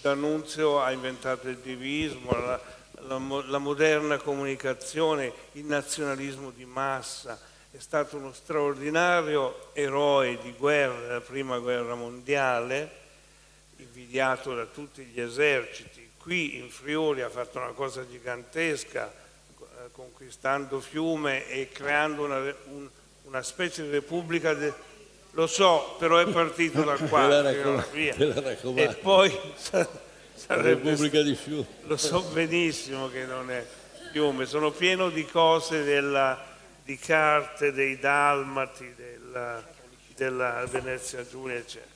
Speaker 8: D'Annunzio ha inventato il divismo, la, la la moderna comunicazione, il nazionalismo di massa. È stato uno straordinario eroe di guerra della prima guerra mondiale, invidiato da tutti gli eserciti. Qui in Friuli ha fatto una cosa gigantesca, eh, conquistando Fiume e creando una, un- una specie di repubblica. de- Lo so, però è partito da qua. E poi
Speaker 3: La
Speaker 8: sarebbe
Speaker 3: Repubblica di Fiume.
Speaker 8: lo so benissimo che non è Fiume, sono pieno di cose, della- di carte dei Dalmati, della, della Venezia Giulia, eccetera.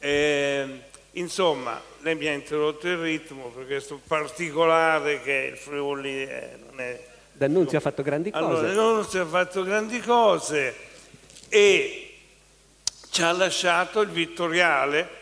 Speaker 8: Ehm, insomma, lei mi ha interrotto il ritmo per questo particolare che il Friuli è- non è...
Speaker 5: D'Annunzio ha fatto grandi cose.
Speaker 8: Allora, si è fatto grandi cose e ci ha lasciato il Vittoriale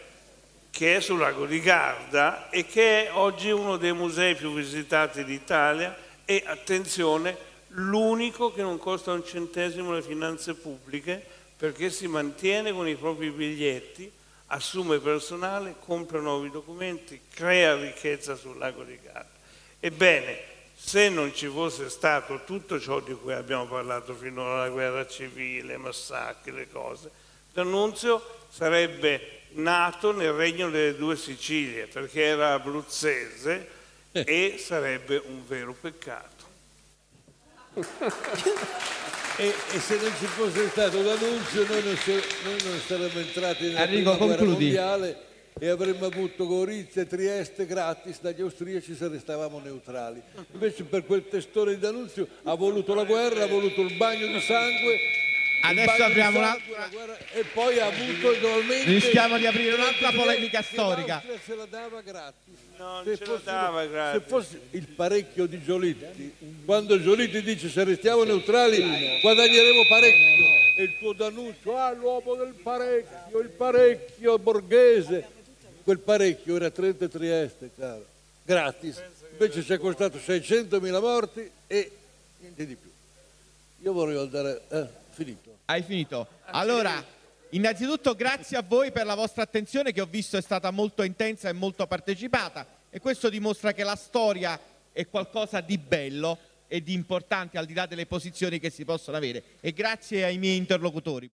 Speaker 8: che è sul lago di Garda e che è oggi uno dei musei più visitati d'Italia e, attenzione, l'unico che non costa un centesimo alle finanze pubbliche perché si mantiene con i propri biglietti, assume personale, compra nuovi documenti, crea ricchezza sul lago di Garda. Ebbene, se non ci fosse stato tutto ciò di cui abbiamo parlato finora, la guerra civile, massacri, le cose, D'Annunzio sarebbe nato nel regno delle due Sicilie perché era abruzzese e sarebbe un vero peccato.
Speaker 3: E, e se non ci fosse stato l'annunzio noi non, se- noi non saremmo entrati nella
Speaker 2: Enrico,
Speaker 3: prima guerra mondiale e avremmo avuto Gorizia e Trieste gratis dagli austriaci se restavamo neutrali. Invece per quel testore di D'Annunzio ha voluto la guerra, ha voluto il bagno di sangue.
Speaker 2: Adesso apriamo un'altra-
Speaker 3: e poi ha avuto naturalmente
Speaker 2: Rischiamo di aprire un'altra polemica storica.
Speaker 3: se la dava gratis.
Speaker 8: Non
Speaker 3: Se fosse-
Speaker 8: dava gratis.
Speaker 3: Se fosse il parecchio di Giolitti, quando Giolitti dice se restiamo neutrali guadagneremo parecchio, e il tuo D'Annunzio, ah l'uomo del parecchio, il parecchio borghese, quel parecchio era Trento e Trieste, caro, gratis, invece ci è costato 600.000 morti e niente di più. Io vorrei andare, eh, finito.
Speaker 2: Hai finito. Allora, innanzitutto grazie a voi per la vostra attenzione che ho visto è stata molto intensa e molto partecipata e questo dimostra che la storia è qualcosa di bello e di importante al di là delle posizioni che si possono avere. E grazie ai miei interlocutori.